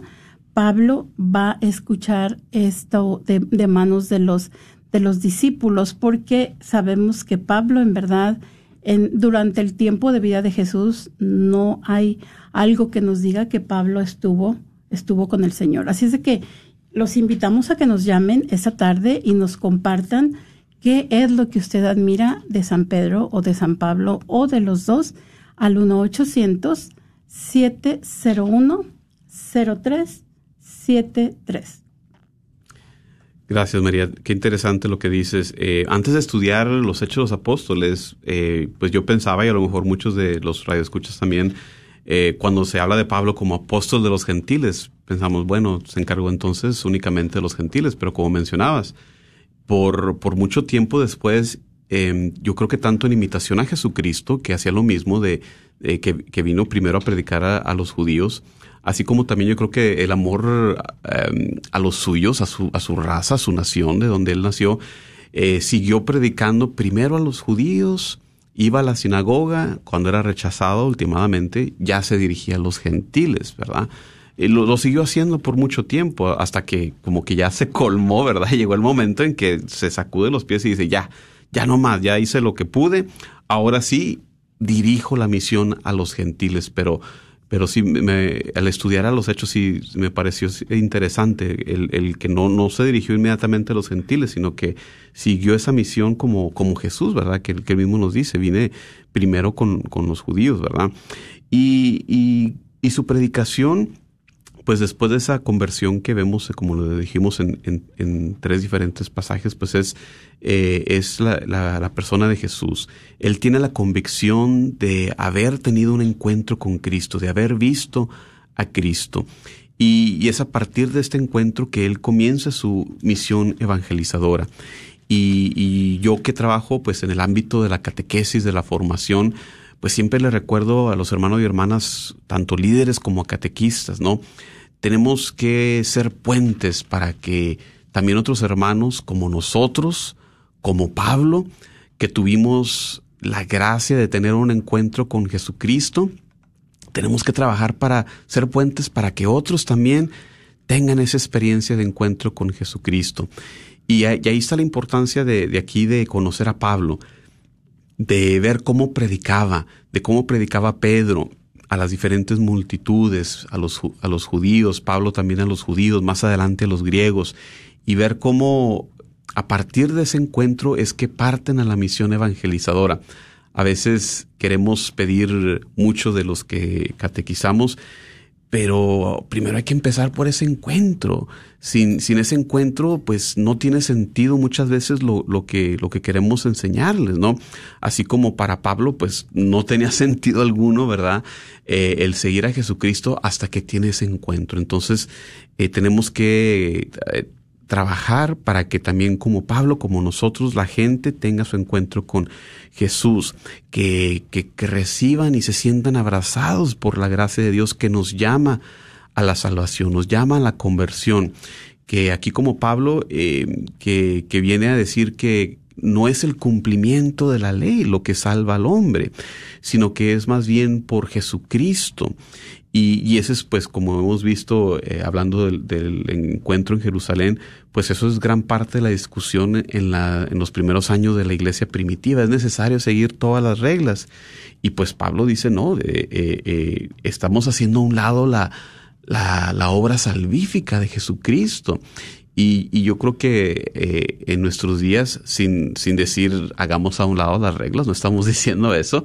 Pablo va a escuchar esto de, de manos de los, de los discípulos, porque sabemos que Pablo en verdad durante el tiempo de vida de Jesús no hay algo que nos diga que Pablo estuvo, estuvo con el Señor. Así es de que los invitamos a que nos llamen esta tarde y nos compartan qué es lo que usted admira de San Pedro o de San Pablo o de los dos al 1-800-701-0373. Gracias, María. Qué interesante lo que dices. Eh, antes de estudiar los Hechos de los Apóstoles, eh, pues yo pensaba, y a lo mejor muchos de los radioescuchas también, eh, cuando se habla de Pablo como apóstol de los gentiles, pensamos, bueno, se encargó entonces únicamente de los gentiles, pero como mencionabas, por, por mucho tiempo después, em, yo creo que tanto en imitación a Jesucristo, que hacía lo mismo de, que, vino primero a predicar a los judíos, así como también yo creo que el amor em, a los suyos, a su, a su raza, a su nación, de donde él nació, eh, siguió predicando primero a los judíos, iba a la sinagoga, cuando era rechazado últimamente, ya se dirigía a los gentiles, ¿verdad? Y lo, lo, siguió haciendo por mucho tiempo, hasta que como que ya se colmó, ¿verdad? *laughs* Llegó el momento en que se sacude los pies y dice, ya, ya no más, ya hice lo que pude, ahora sí dirijo la misión a los gentiles, pero pero sí, me, al estudiar a los hechos sí me pareció interesante el, el, que no, no se dirigió inmediatamente a los gentiles, sino que siguió esa misión como, como Jesús, ¿verdad? Que, que él mismo nos dice, vine primero con, con los judíos, ¿verdad? Y, y, y su predicación pues después de esa conversión que vemos, eh, como lo dijimos en, tres diferentes pasajes, pues es, eh, es la, persona de Jesús. Él tiene la convicción de haber tenido un encuentro con Cristo, de haber visto a Cristo. Y, y es a partir de este encuentro que él comienza su misión evangelizadora. Y, y yo que trabajo pues en el ámbito de la catequesis, de la formación, pues siempre le recuerdo a los hermanos y hermanas, tanto líderes como catequistas, ¿no? Tenemos que ser puentes para que también otros hermanos como nosotros, como Pablo, que tuvimos la gracia de tener un encuentro con Jesucristo, tenemos que trabajar para ser puentes para que otros también tengan esa experiencia de encuentro con Jesucristo. Y, ahí está la importancia de, aquí de conocer a Pablo de ver cómo predicaba, de cómo predicaba Pedro a las diferentes multitudes, a los, a los judíos, Pablo también a los judíos, más adelante a los griegos, y ver cómo a partir de ese encuentro es que parten a la misión evangelizadora. A veces queremos pedir mucho de los que catequizamos, pero primero hay que empezar por ese encuentro. Sin, sin ese encuentro, pues no tiene sentido muchas veces lo, lo, que, lo que queremos enseñarles, ¿no? Así como para Pablo, pues no tenía *laughs* sentido alguno, ¿verdad? Eh, el seguir a Jesucristo hasta que tiene ese encuentro. Entonces, eh, tenemos que eh, trabajar para que también como Pablo, como nosotros, la gente tenga su encuentro con Jesús, que, que, reciban y se sientan abrazados por la gracia de Dios que nos llama a la salvación, nos llama a la conversión, que aquí como Pablo, eh, que, que viene a decir que no es el cumplimiento de la ley lo que salva al hombre, sino que es más bien por Jesucristo. Y, y ese es, pues, como hemos visto, eh, hablando del, encuentro en Jerusalén, pues eso es gran parte de la discusión en, la, en los primeros años de la iglesia primitiva. Es necesario seguir todas las reglas. Y pues Pablo dice, no, eh, eh, estamos haciendo a un lado la, obra salvífica de Jesucristo. Y, y, yo creo que eh, en nuestros días, sin, sin decir hagamos a un lado las reglas, no estamos *laughs* diciendo eso,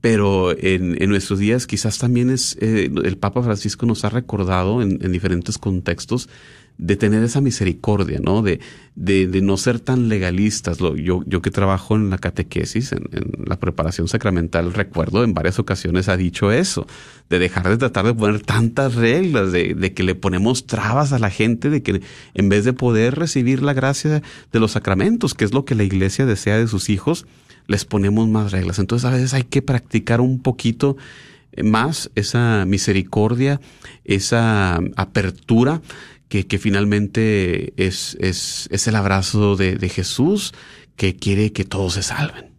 pero en, en nuestros días quizás también es, eh, el Papa Francisco nos ha recordado en diferentes contextos de tener esa misericordia, ¿no? De, de, de no ser tan legalistas. Yo, yo que trabajo en la catequesis, en, en, la preparación sacramental, recuerdo en varias ocasiones ha dicho eso, de dejar de tratar de poner tantas reglas, de, de que le ponemos trabas a la gente, de que en vez de poder recibir la gracia de los sacramentos, que es lo que la iglesia desea de sus hijos, les ponemos más reglas. Entonces a veces hay que practicar un poquito más esa misericordia, esa apertura que, que finalmente es, es, es, el abrazo de, de, Jesús que quiere que todos se salven.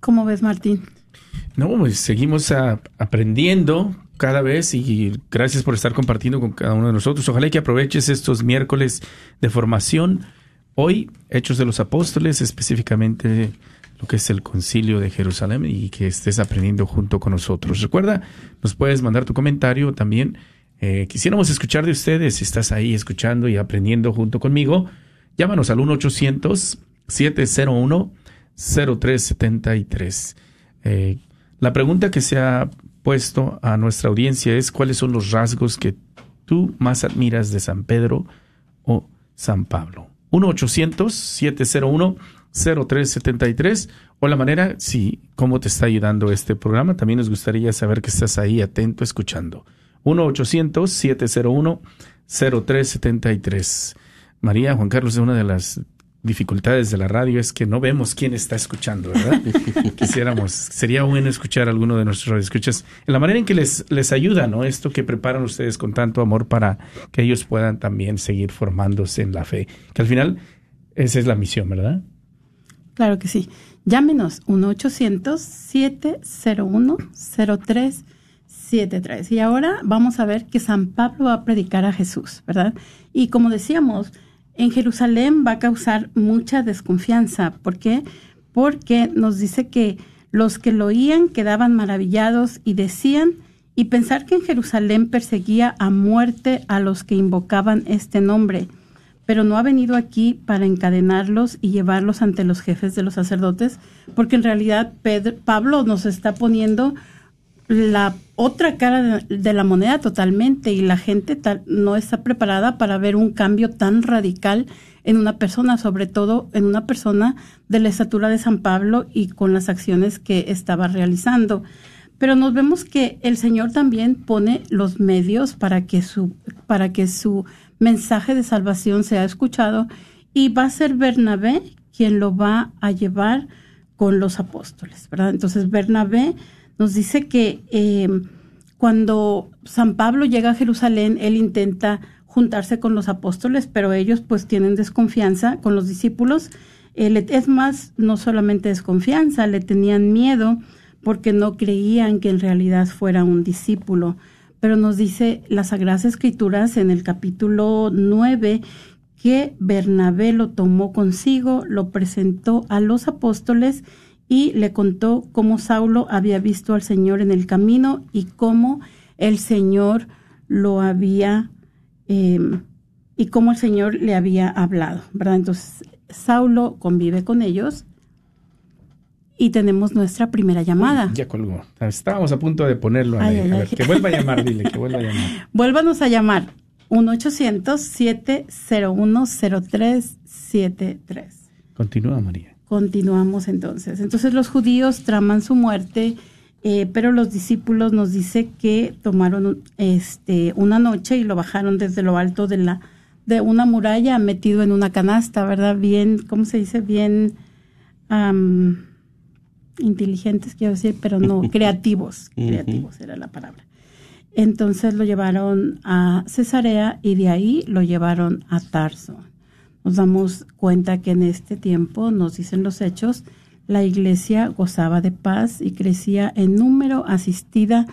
¿Cómo ves, Martín? No, pues seguimos a, aprendiendo cada vez y gracias por estar compartiendo con cada uno de nosotros. Ojalá que aproveches estos miércoles de formación. Hoy, Hechos de los Apóstoles, específicamente lo que es el concilio de Jerusalén y que estés aprendiendo junto con nosotros. Recuerda, nos puedes mandar tu comentario también eh, quisiéramos escuchar de ustedes, si estás ahí escuchando y aprendiendo junto conmigo, llámanos al 1-800-701-0373. Eh, la pregunta que se ha puesto a nuestra audiencia es cuáles son los rasgos que tú más admiras de San Pedro o San Pablo. 1-800-701-0373 o la manera, si, cómo te está ayudando este programa. También nos gustaría saber que estás ahí atento escuchando. 1-800-701-0373. María, Juan Carlos, una de las dificultades de la radio es que no vemos quién está escuchando, ¿verdad? *laughs* Quisiéramos, sería bueno escuchar a alguno de nuestros radioescuchas en la manera en que les, les ayuda, ¿no? Esto que preparan ustedes con tanto amor para que ellos puedan también seguir formándose en la fe. Que al final, esa es la misión, ¿verdad? Claro que sí. Llámenos 1-800-701-0373. 7.3. Y ahora vamos a ver que San Pablo va a predicar a Jesús, ¿verdad? Y como decíamos, en Jerusalén va a causar mucha desconfianza. ¿Por qué? Porque nos dice que los que lo oían quedaban maravillados y decían, y pensar que en Jerusalén perseguía a muerte a los que invocaban este nombre, pero no ha venido aquí para encadenarlos y llevarlos ante los jefes de los sacerdotes, porque en realidad Pedro, Pablo nos está poniendo la otra cara de, la moneda totalmente y la gente tal, no está preparada para ver un cambio tan radical en una persona, sobre todo en una persona de la estatura de San Pablo y con las acciones que estaba realizando. Pero nos vemos que el Señor también pone los medios para que su, para que su mensaje de salvación sea escuchado y va a ser Bernabé quien lo va a llevar con los apóstoles, ¿verdad? Entonces Bernabé nos dice que eh, cuando San Pablo llega a Jerusalén, él intenta juntarse con los apóstoles, pero ellos pues tienen desconfianza con los discípulos. Eh, es más, no solamente desconfianza, le tenían miedo porque no creían que en realidad fuera un discípulo. Pero nos dice las Sagradas Escrituras en el capítulo 9 que Bernabé lo tomó consigo, lo presentó a los apóstoles y le contó cómo Saulo había visto al Señor en el camino y cómo el Señor lo había eh, y cómo el Señor le había hablado, ¿verdad? Entonces, Saulo convive con ellos y tenemos nuestra primera llamada. Ya colgó. Estábamos a punto de ponerlo. Ay, ay, a ay. que vuelva a llamar, dile, que *laughs* vuelva a llamar. Vuélvanos a llamar 1-800-701-0373. Continúa, María. Continuamos entonces. Entonces los judíos traman su muerte, eh, pero los discípulos nos dice que tomaron este, una noche y lo bajaron desde lo alto de la de una muralla metido en una canasta, ¿verdad? Bien, ¿cómo se dice? Bien inteligentes, quiero decir, pero no, *laughs* creativos. Creativos era la palabra. Entonces lo llevaron a Cesarea y de ahí lo llevaron a Tarso. Nos damos cuenta que en este tiempo, nos dicen los hechos, la iglesia gozaba de paz y crecía en número asistida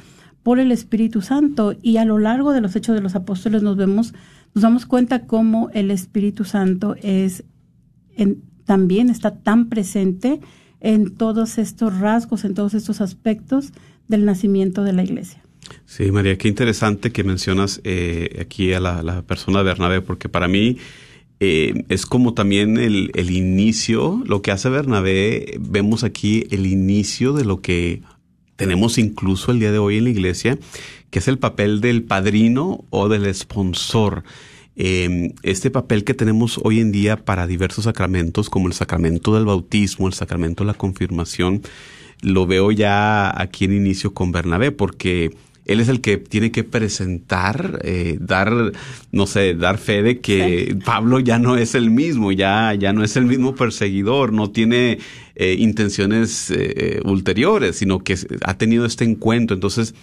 por el Espíritu Santo y a lo largo de los hechos de los apóstoles nos vemos nos damos cuenta cómo el Espíritu Santo es en- también está tan presente en todos estos rasgos, en todos estos aspectos del nacimiento de la iglesia. Sí, María, qué interesante que mencionas eh, aquí a la, persona de Bernabé, porque para mí eh, es como también el, el inicio, lo que hace Bernabé, vemos aquí el inicio de lo que tenemos incluso el día de hoy en la iglesia, que es el papel del padrino o del sponsor. Eh, este papel que tenemos hoy en día para diversos sacramentos, como el sacramento del bautismo, el sacramento de la confirmación, lo veo ya aquí en inicio con Bernabé, porque él es el que tiene que presentar, eh, dar, no sé, dar fe de que Pablo ya no es el mismo, ya, ya no es el mismo perseguidor, no tiene eh, intenciones eh, ulteriores, sino que ha tenido este encuentro. Entonces,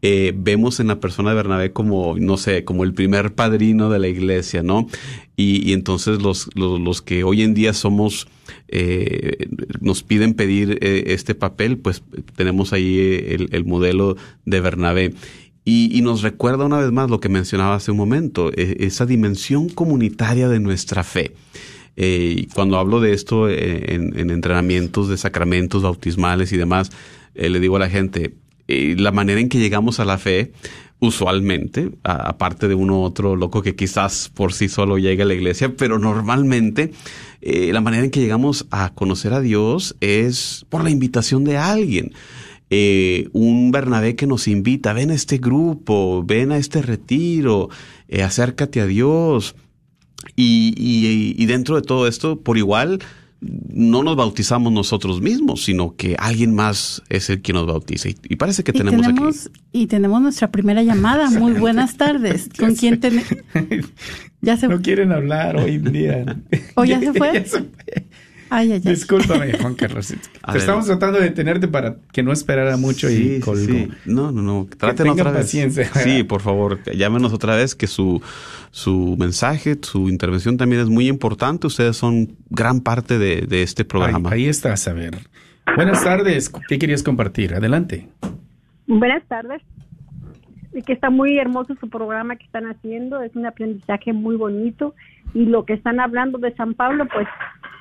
eh, vemos en la persona de Bernabé como, no sé, como el primer padrino de la iglesia, ¿no? Y, y entonces los, los, los que hoy en día somos, eh, nos piden pedir eh, este papel, pues tenemos ahí eh, el, el modelo de Bernabé. Y, nos recuerda una vez más lo que mencionaba hace un momento, eh, esa dimensión comunitaria de nuestra fe. Eh, cuando hablo de esto en, en entrenamientos de sacramentos bautismales y demás, le digo a la gente, la manera en que llegamos a la fe, usualmente, aparte de uno u otro loco que quizás por sí solo llegue a la iglesia, pero normalmente eh, la manera en que llegamos a conocer a Dios es por la invitación de alguien. Eh, un Bernabé que nos invita, ven a este grupo, ven a este retiro, eh, acércate a Dios. Y- y dentro de todo esto, por igual, no nos bautizamos nosotros mismos, sino que alguien más es el que nos bautiza. Y, y parece que y tenemos, tenemos, y tenemos nuestra primera llamada. *laughs* Muy buenas tardes. ¿Con quién tenemos? *laughs* Ya se No quieren hablar hoy en día. ¿O ya *laughs* se fue? Ya se fue. Ay, ay, ay. Discúlpame, *laughs* Juan Carlos. A Te ver. estamos tratando de detenerte para que no esperara mucho Sí, y colgó. sí. No, no, no. Trátenos otra vez. paciencia. Sí, por favor, llámenos otra vez, que su, su mensaje, su intervención también es muy importante. Ustedes son gran parte de, de este programa. Ahí, ahí estás, a ver. Buenas tardes. ¿Qué querías compartir? Adelante. Buenas tardes. Y que está muy hermoso su programa que están haciendo, es un aprendizaje muy bonito y lo que están hablando de San Pablo, pues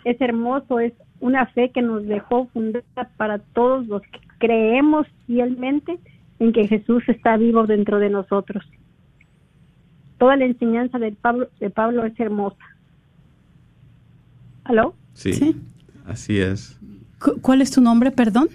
es hermoso, es una fe que nos dejó fundada para todos los que creemos fielmente en que Jesús está vivo dentro de nosotros. Toda la enseñanza de Pablo, de Pablo es hermosa. ¿Aló? Sí, Sí. así es. Cu- ¿Cuál es tu nombre, perdón?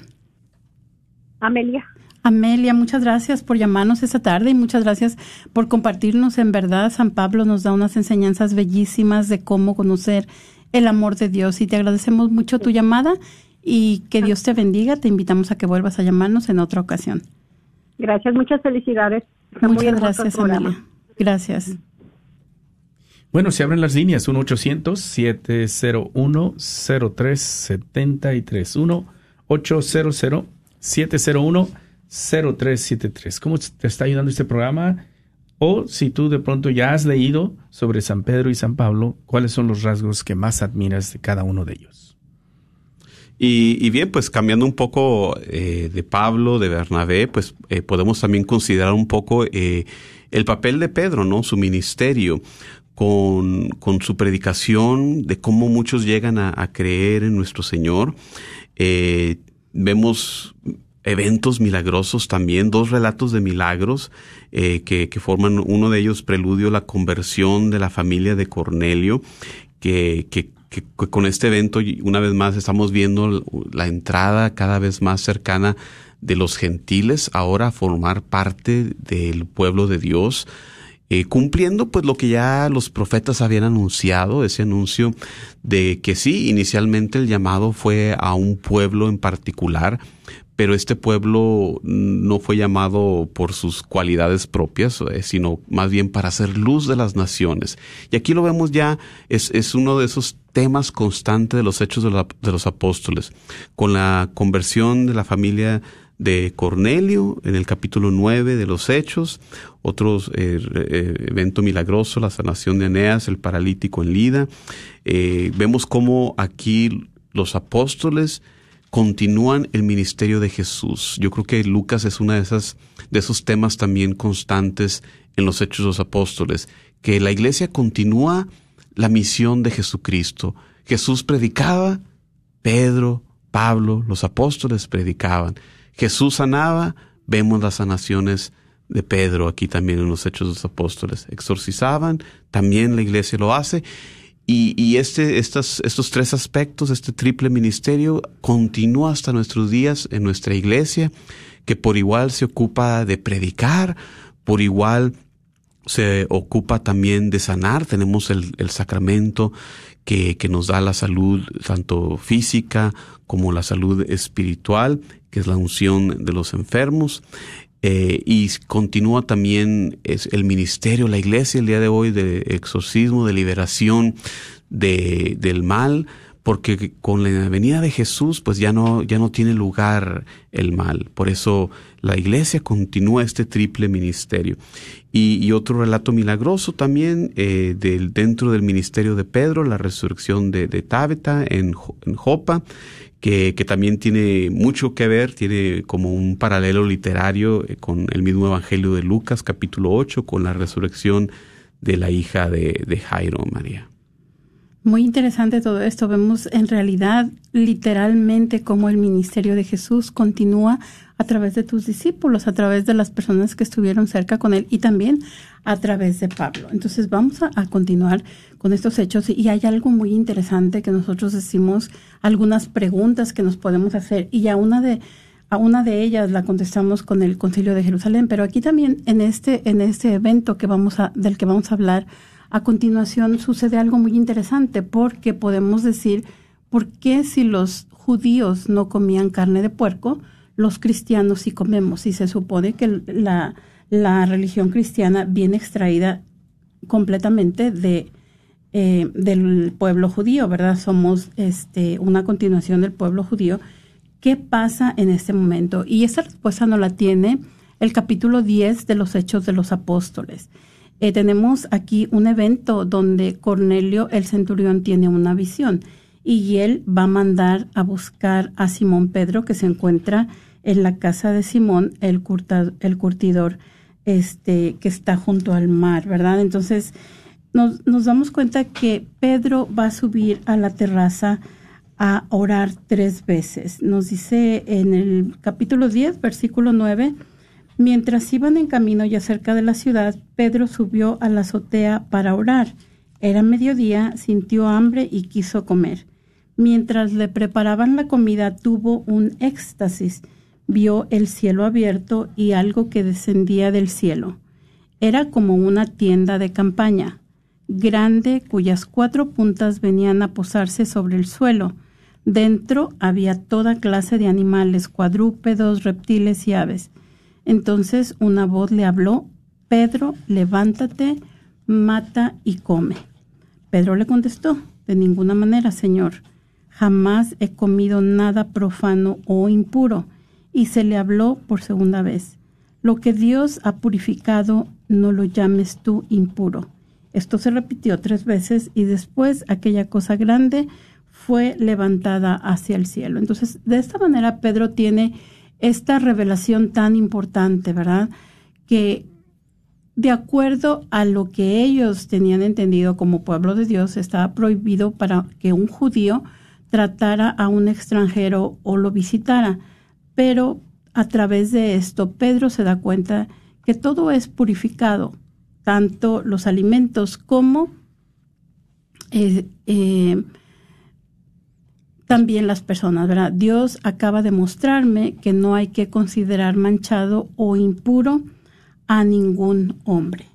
Amelia. Amelia, muchas gracias por llamarnos esta tarde y muchas gracias por compartirnos. En verdad, San Pablo nos da unas enseñanzas bellísimas de cómo conocer el amor de Dios y te agradecemos mucho tu llamada y que Dios te bendiga. Te invitamos a que vuelvas a llamarnos en otra ocasión. Gracias, muchas felicidades. Está Muchas gracias. Amelia. Gracias. Bueno, se abren las líneas 1-800-701-0373. 1-800-701-0373. ¿Cómo te está ayudando este programa? O si tú de pronto ya has leído sobre San Pedro y San Pablo, ¿cuáles son los rasgos que más admiras de cada uno de ellos? Y, bien, pues cambiando un poco eh, de Pablo, de Bernabé, pues eh, podemos también considerar un poco eh, el papel de Pedro, ¿no? Su ministerio, con, con su predicación, de cómo muchos llegan a, creer en nuestro Señor. Vemos eventos milagrosos también, dos relatos de milagros eh, que, que, forman uno de ellos preludio la conversión de la familia de Cornelio, que, que, que, con este evento una vez más estamos viendo la entrada cada vez más cercana de los gentiles ahora a formar parte del pueblo de Dios. Eh, cumpliendo pues lo que ya los profetas habían anunciado, ese anuncio de que sí, inicialmente el llamado fue a un pueblo en particular, pero este pueblo no fue llamado por sus cualidades propias, eh, sino más bien para ser luz de las naciones. Y aquí lo vemos ya, es, es uno de esos temas constantes de los hechos de, los apóstoles, con la conversión de la familia de Cornelio en el capítulo 9 de los Hechos, otro eh, eh, evento milagroso, la sanación de Eneas, el paralítico en Lida. Eh, vemos cómo aquí los apóstoles continúan el ministerio de Jesús. Yo creo que Lucas es uno de, esas, de esos temas también constantes en los Hechos de los Apóstoles, que la iglesia continúa la misión de Jesucristo. Jesús predicaba, Pedro, Pablo, los apóstoles predicaban. Jesús sanaba, vemos las sanaciones de Pedro aquí también en los Hechos de los Apóstoles. Exorcizaban, también la iglesia lo hace. Y, este, estos tres aspectos, este triple ministerio, continúa hasta nuestros días en nuestra iglesia, que por igual se ocupa de predicar, por igual se ocupa también de sanar. Tenemos el, el sacramento que, que, nos da la salud tanto física como la salud espiritual que es la unción de los enfermos. Eh, y continúa también el ministerio, la iglesia el día de hoy de exorcismo, de liberación de, del mal, porque con la venida de Jesús pues ya no, ya no tiene lugar el mal. Por eso la iglesia continúa este triple ministerio. Y, otro relato milagroso también eh, del, dentro del ministerio de Pedro, la resurrección de, de Tábeta en, en Jopa, que, también tiene mucho que ver, tiene como un paralelo literario eh, con el mismo Evangelio de Lucas, capítulo 8, con la resurrección de la hija de, de Jairo, María. Muy interesante todo esto. Vemos en realidad literalmente cómo el ministerio de Jesús continúa a través de tus discípulos, a través de las personas que estuvieron cerca con él y también a través de Pablo. Entonces vamos a, continuar con estos hechos y hay algo muy interesante que nosotros decimos, algunas preguntas que nos podemos hacer y a una de a una de ellas la contestamos con el Concilio de Jerusalén, pero aquí también en este en este evento que vamos a del que vamos a hablar a continuación sucede algo muy interesante porque podemos decir por qué si los judíos no comían carne de puerco, los cristianos sí comemos y se supone que la, la religión cristiana viene extraída completamente de eh, del pueblo judío, ¿verdad? Somos este una continuación del pueblo judío. ¿Qué pasa en este momento? Y esa respuesta no la tiene el capítulo 10 de los Hechos de los Apóstoles. Eh, tenemos aquí un evento donde Cornelio el centurión tiene una visión y él va a mandar a buscar a Simón Pedro que se encuentra en la casa de Simón, el, el curtidor este, que está junto al mar, ¿verdad? Entonces nos, nos damos cuenta que Pedro va a subir a la terraza a orar tres veces. Nos dice en el capítulo 10, versículo 9, Mientras iban en camino ya cerca de la ciudad, Pedro subió a la azotea para orar. Era mediodía, sintió hambre y quiso comer. Mientras le preparaban la comida tuvo un éxtasis. Vio el cielo abierto y algo que descendía del cielo. Era como una tienda de campaña, grande cuyas cuatro puntas venían a posarse sobre el suelo. Dentro había toda clase de animales, cuadrúpedos, reptiles y aves. Entonces una voz le habló, Pedro, levántate, mata y come. Pedro le contestó, de ninguna manera, Señor, jamás he comido nada profano o impuro. Y se le habló por segunda vez, lo que Dios ha purificado, no lo llames tú impuro. Esto se repitió tres veces y después aquella cosa grande fue levantada hacia el cielo. Entonces, de esta manera Pedro tiene esta revelación tan importante, ¿verdad? Que de acuerdo a lo que ellos tenían entendido como pueblo de Dios, estaba prohibido para que un judío tratara a un extranjero o lo visitara. Pero a través de esto Pedro se da cuenta que todo es purificado, tanto los alimentos como eh, eh, también las personas. Dios acaba de mostrarme que no hay que considerar manchado o impuro a ningún hombre.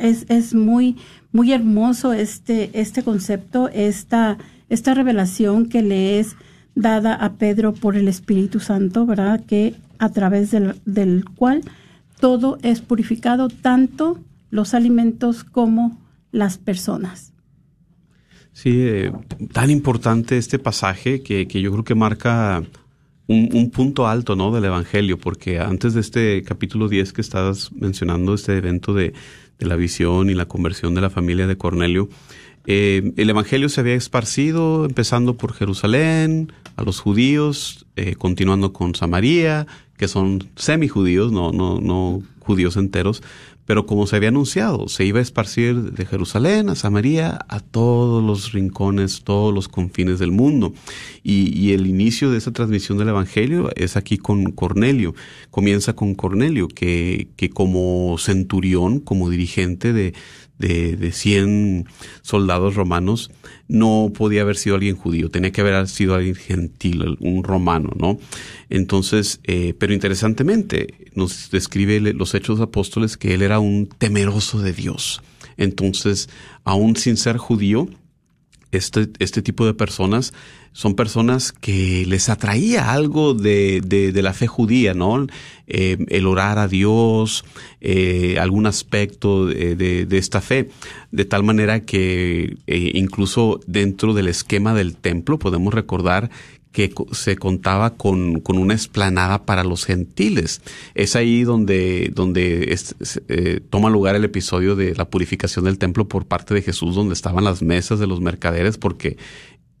Es, es muy, muy hermoso este, este concepto, esta, esta revelación que le es dada a Pedro por el Espíritu Santo, ¿verdad? Que a través del, del cual todo es purificado, tanto los alimentos como las personas. Sí, eh, tan importante este pasaje que, que yo creo que marca un, un, punto alto ¿no? del Evangelio, porque antes de este capítulo 10 que estabas mencionando, este evento de, de la visión y la conversión de la familia de Cornelio, eh, el Evangelio se había esparcido, empezando por Jerusalén, a los judíos, eh, continuando con Samaria, que son semi-judíos, no, no, no judíos enteros, pero como se había anunciado, se iba a esparcir de Jerusalén a Samaria a todos los rincones, todos los confines del mundo. Y, y, el inicio de esa transmisión del Evangelio es aquí con Cornelio. Comienza con Cornelio, que, que como centurión, como dirigente de, de, de 100 soldados romanos, no podía haber sido alguien judío, tenía que haber sido alguien gentil, un romano, ¿no? Entonces, eh, pero interesantemente, nos describe los Hechos Apóstoles que él era un temeroso de Dios. Entonces, aún sin ser judío, este, este tipo de personas son personas que les atraía algo de, de, la fe judía, ¿no? Eh, el orar a Dios, eh, algún aspecto de, de, esta fe, de tal manera que eh, incluso dentro del esquema del templo podemos recordar que se contaba con, con, una esplanada para los gentiles. Es ahí donde, donde eh, toma lugar el episodio de la purificación del templo por parte de Jesús, donde estaban las mesas de los mercaderes, porque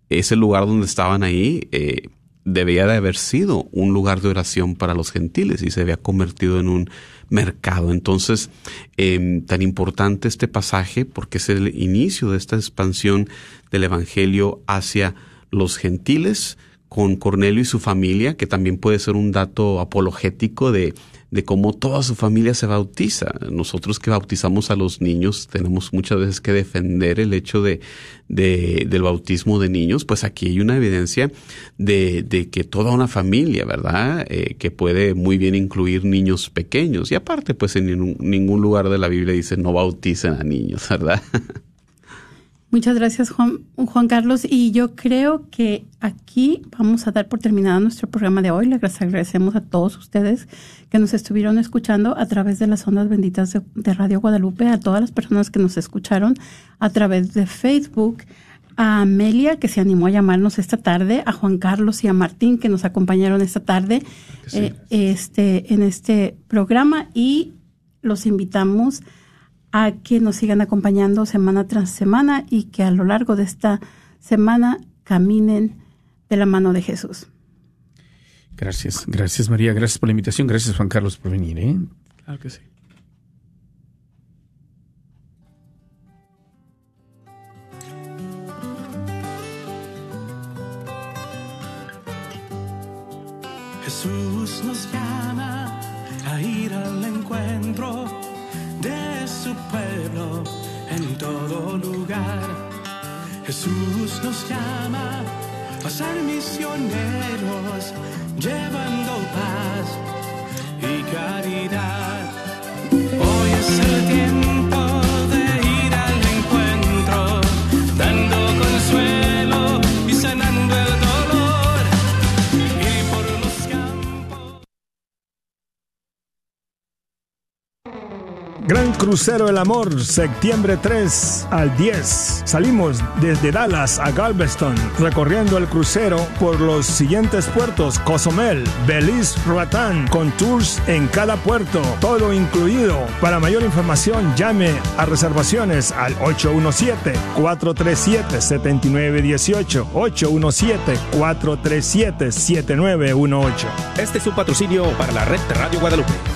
ese lugar donde estaban ahí eh, debía de haber sido un lugar de oración para los gentiles y se había convertido en un mercado. Entonces, eh, tan importante este pasaje porque es el inicio de esta expansión del Evangelio hacia los gentiles, con Cornelio y su familia, que también puede ser un dato apologético de, de cómo toda su familia se bautiza. Nosotros que bautizamos a los niños tenemos muchas veces que defender el hecho de, de del bautismo de niños, pues aquí hay una evidencia de, de que toda una familia, ¿verdad? Eh, que puede muy bien incluir niños pequeños. Y aparte, pues en ningún, ningún lugar de la Biblia dice no bauticen a niños, *laughs* ¿verdad? Muchas gracias, Juan, Juan, Carlos. Y yo creo que aquí vamos a dar por terminado nuestro programa de hoy. Les agradecemos a todos ustedes que nos estuvieron escuchando a través de las ondas benditas de, de Radio Guadalupe, a todas las personas que nos escucharon a través de Facebook, a Amelia, que se animó a llamarnos esta tarde, a Juan Carlos y a Martín, que nos acompañaron esta tarde sí. eh, este, en este programa. Y los invitamos a que nos sigan acompañando semana tras semana y que a lo largo de esta semana caminen de la mano de Jesús. Gracias, gracias María, gracias por la invitación, gracias Juan Carlos por venir. ¿eh? Claro que sí. Jesús nos llama a ir al encuentro de su pueblo en todo lugar. Jesús nos llama a ser misioneros, llevando paz y caridad. Hoy es el tiempo Crucero El Amor, septiembre 3 al 10. Salimos desde Dallas a Galveston, recorriendo el crucero por los siguientes puertos: Cozumel, Belize, Roatán, con tours en cada puerto, todo incluido. Para mayor información, llame a reservaciones al 817-437-7918. 817-437-7918. Este es un patrocinio para la red Radio Guadalupe.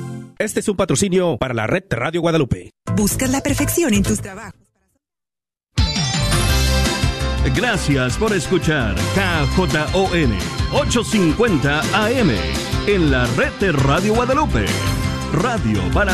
Este es un patrocinio para la red Radio Guadalupe. Buscas la perfección en tus trabajos. Gracias por escuchar KJON 850 AM en la red de Radio Guadalupe. Radio para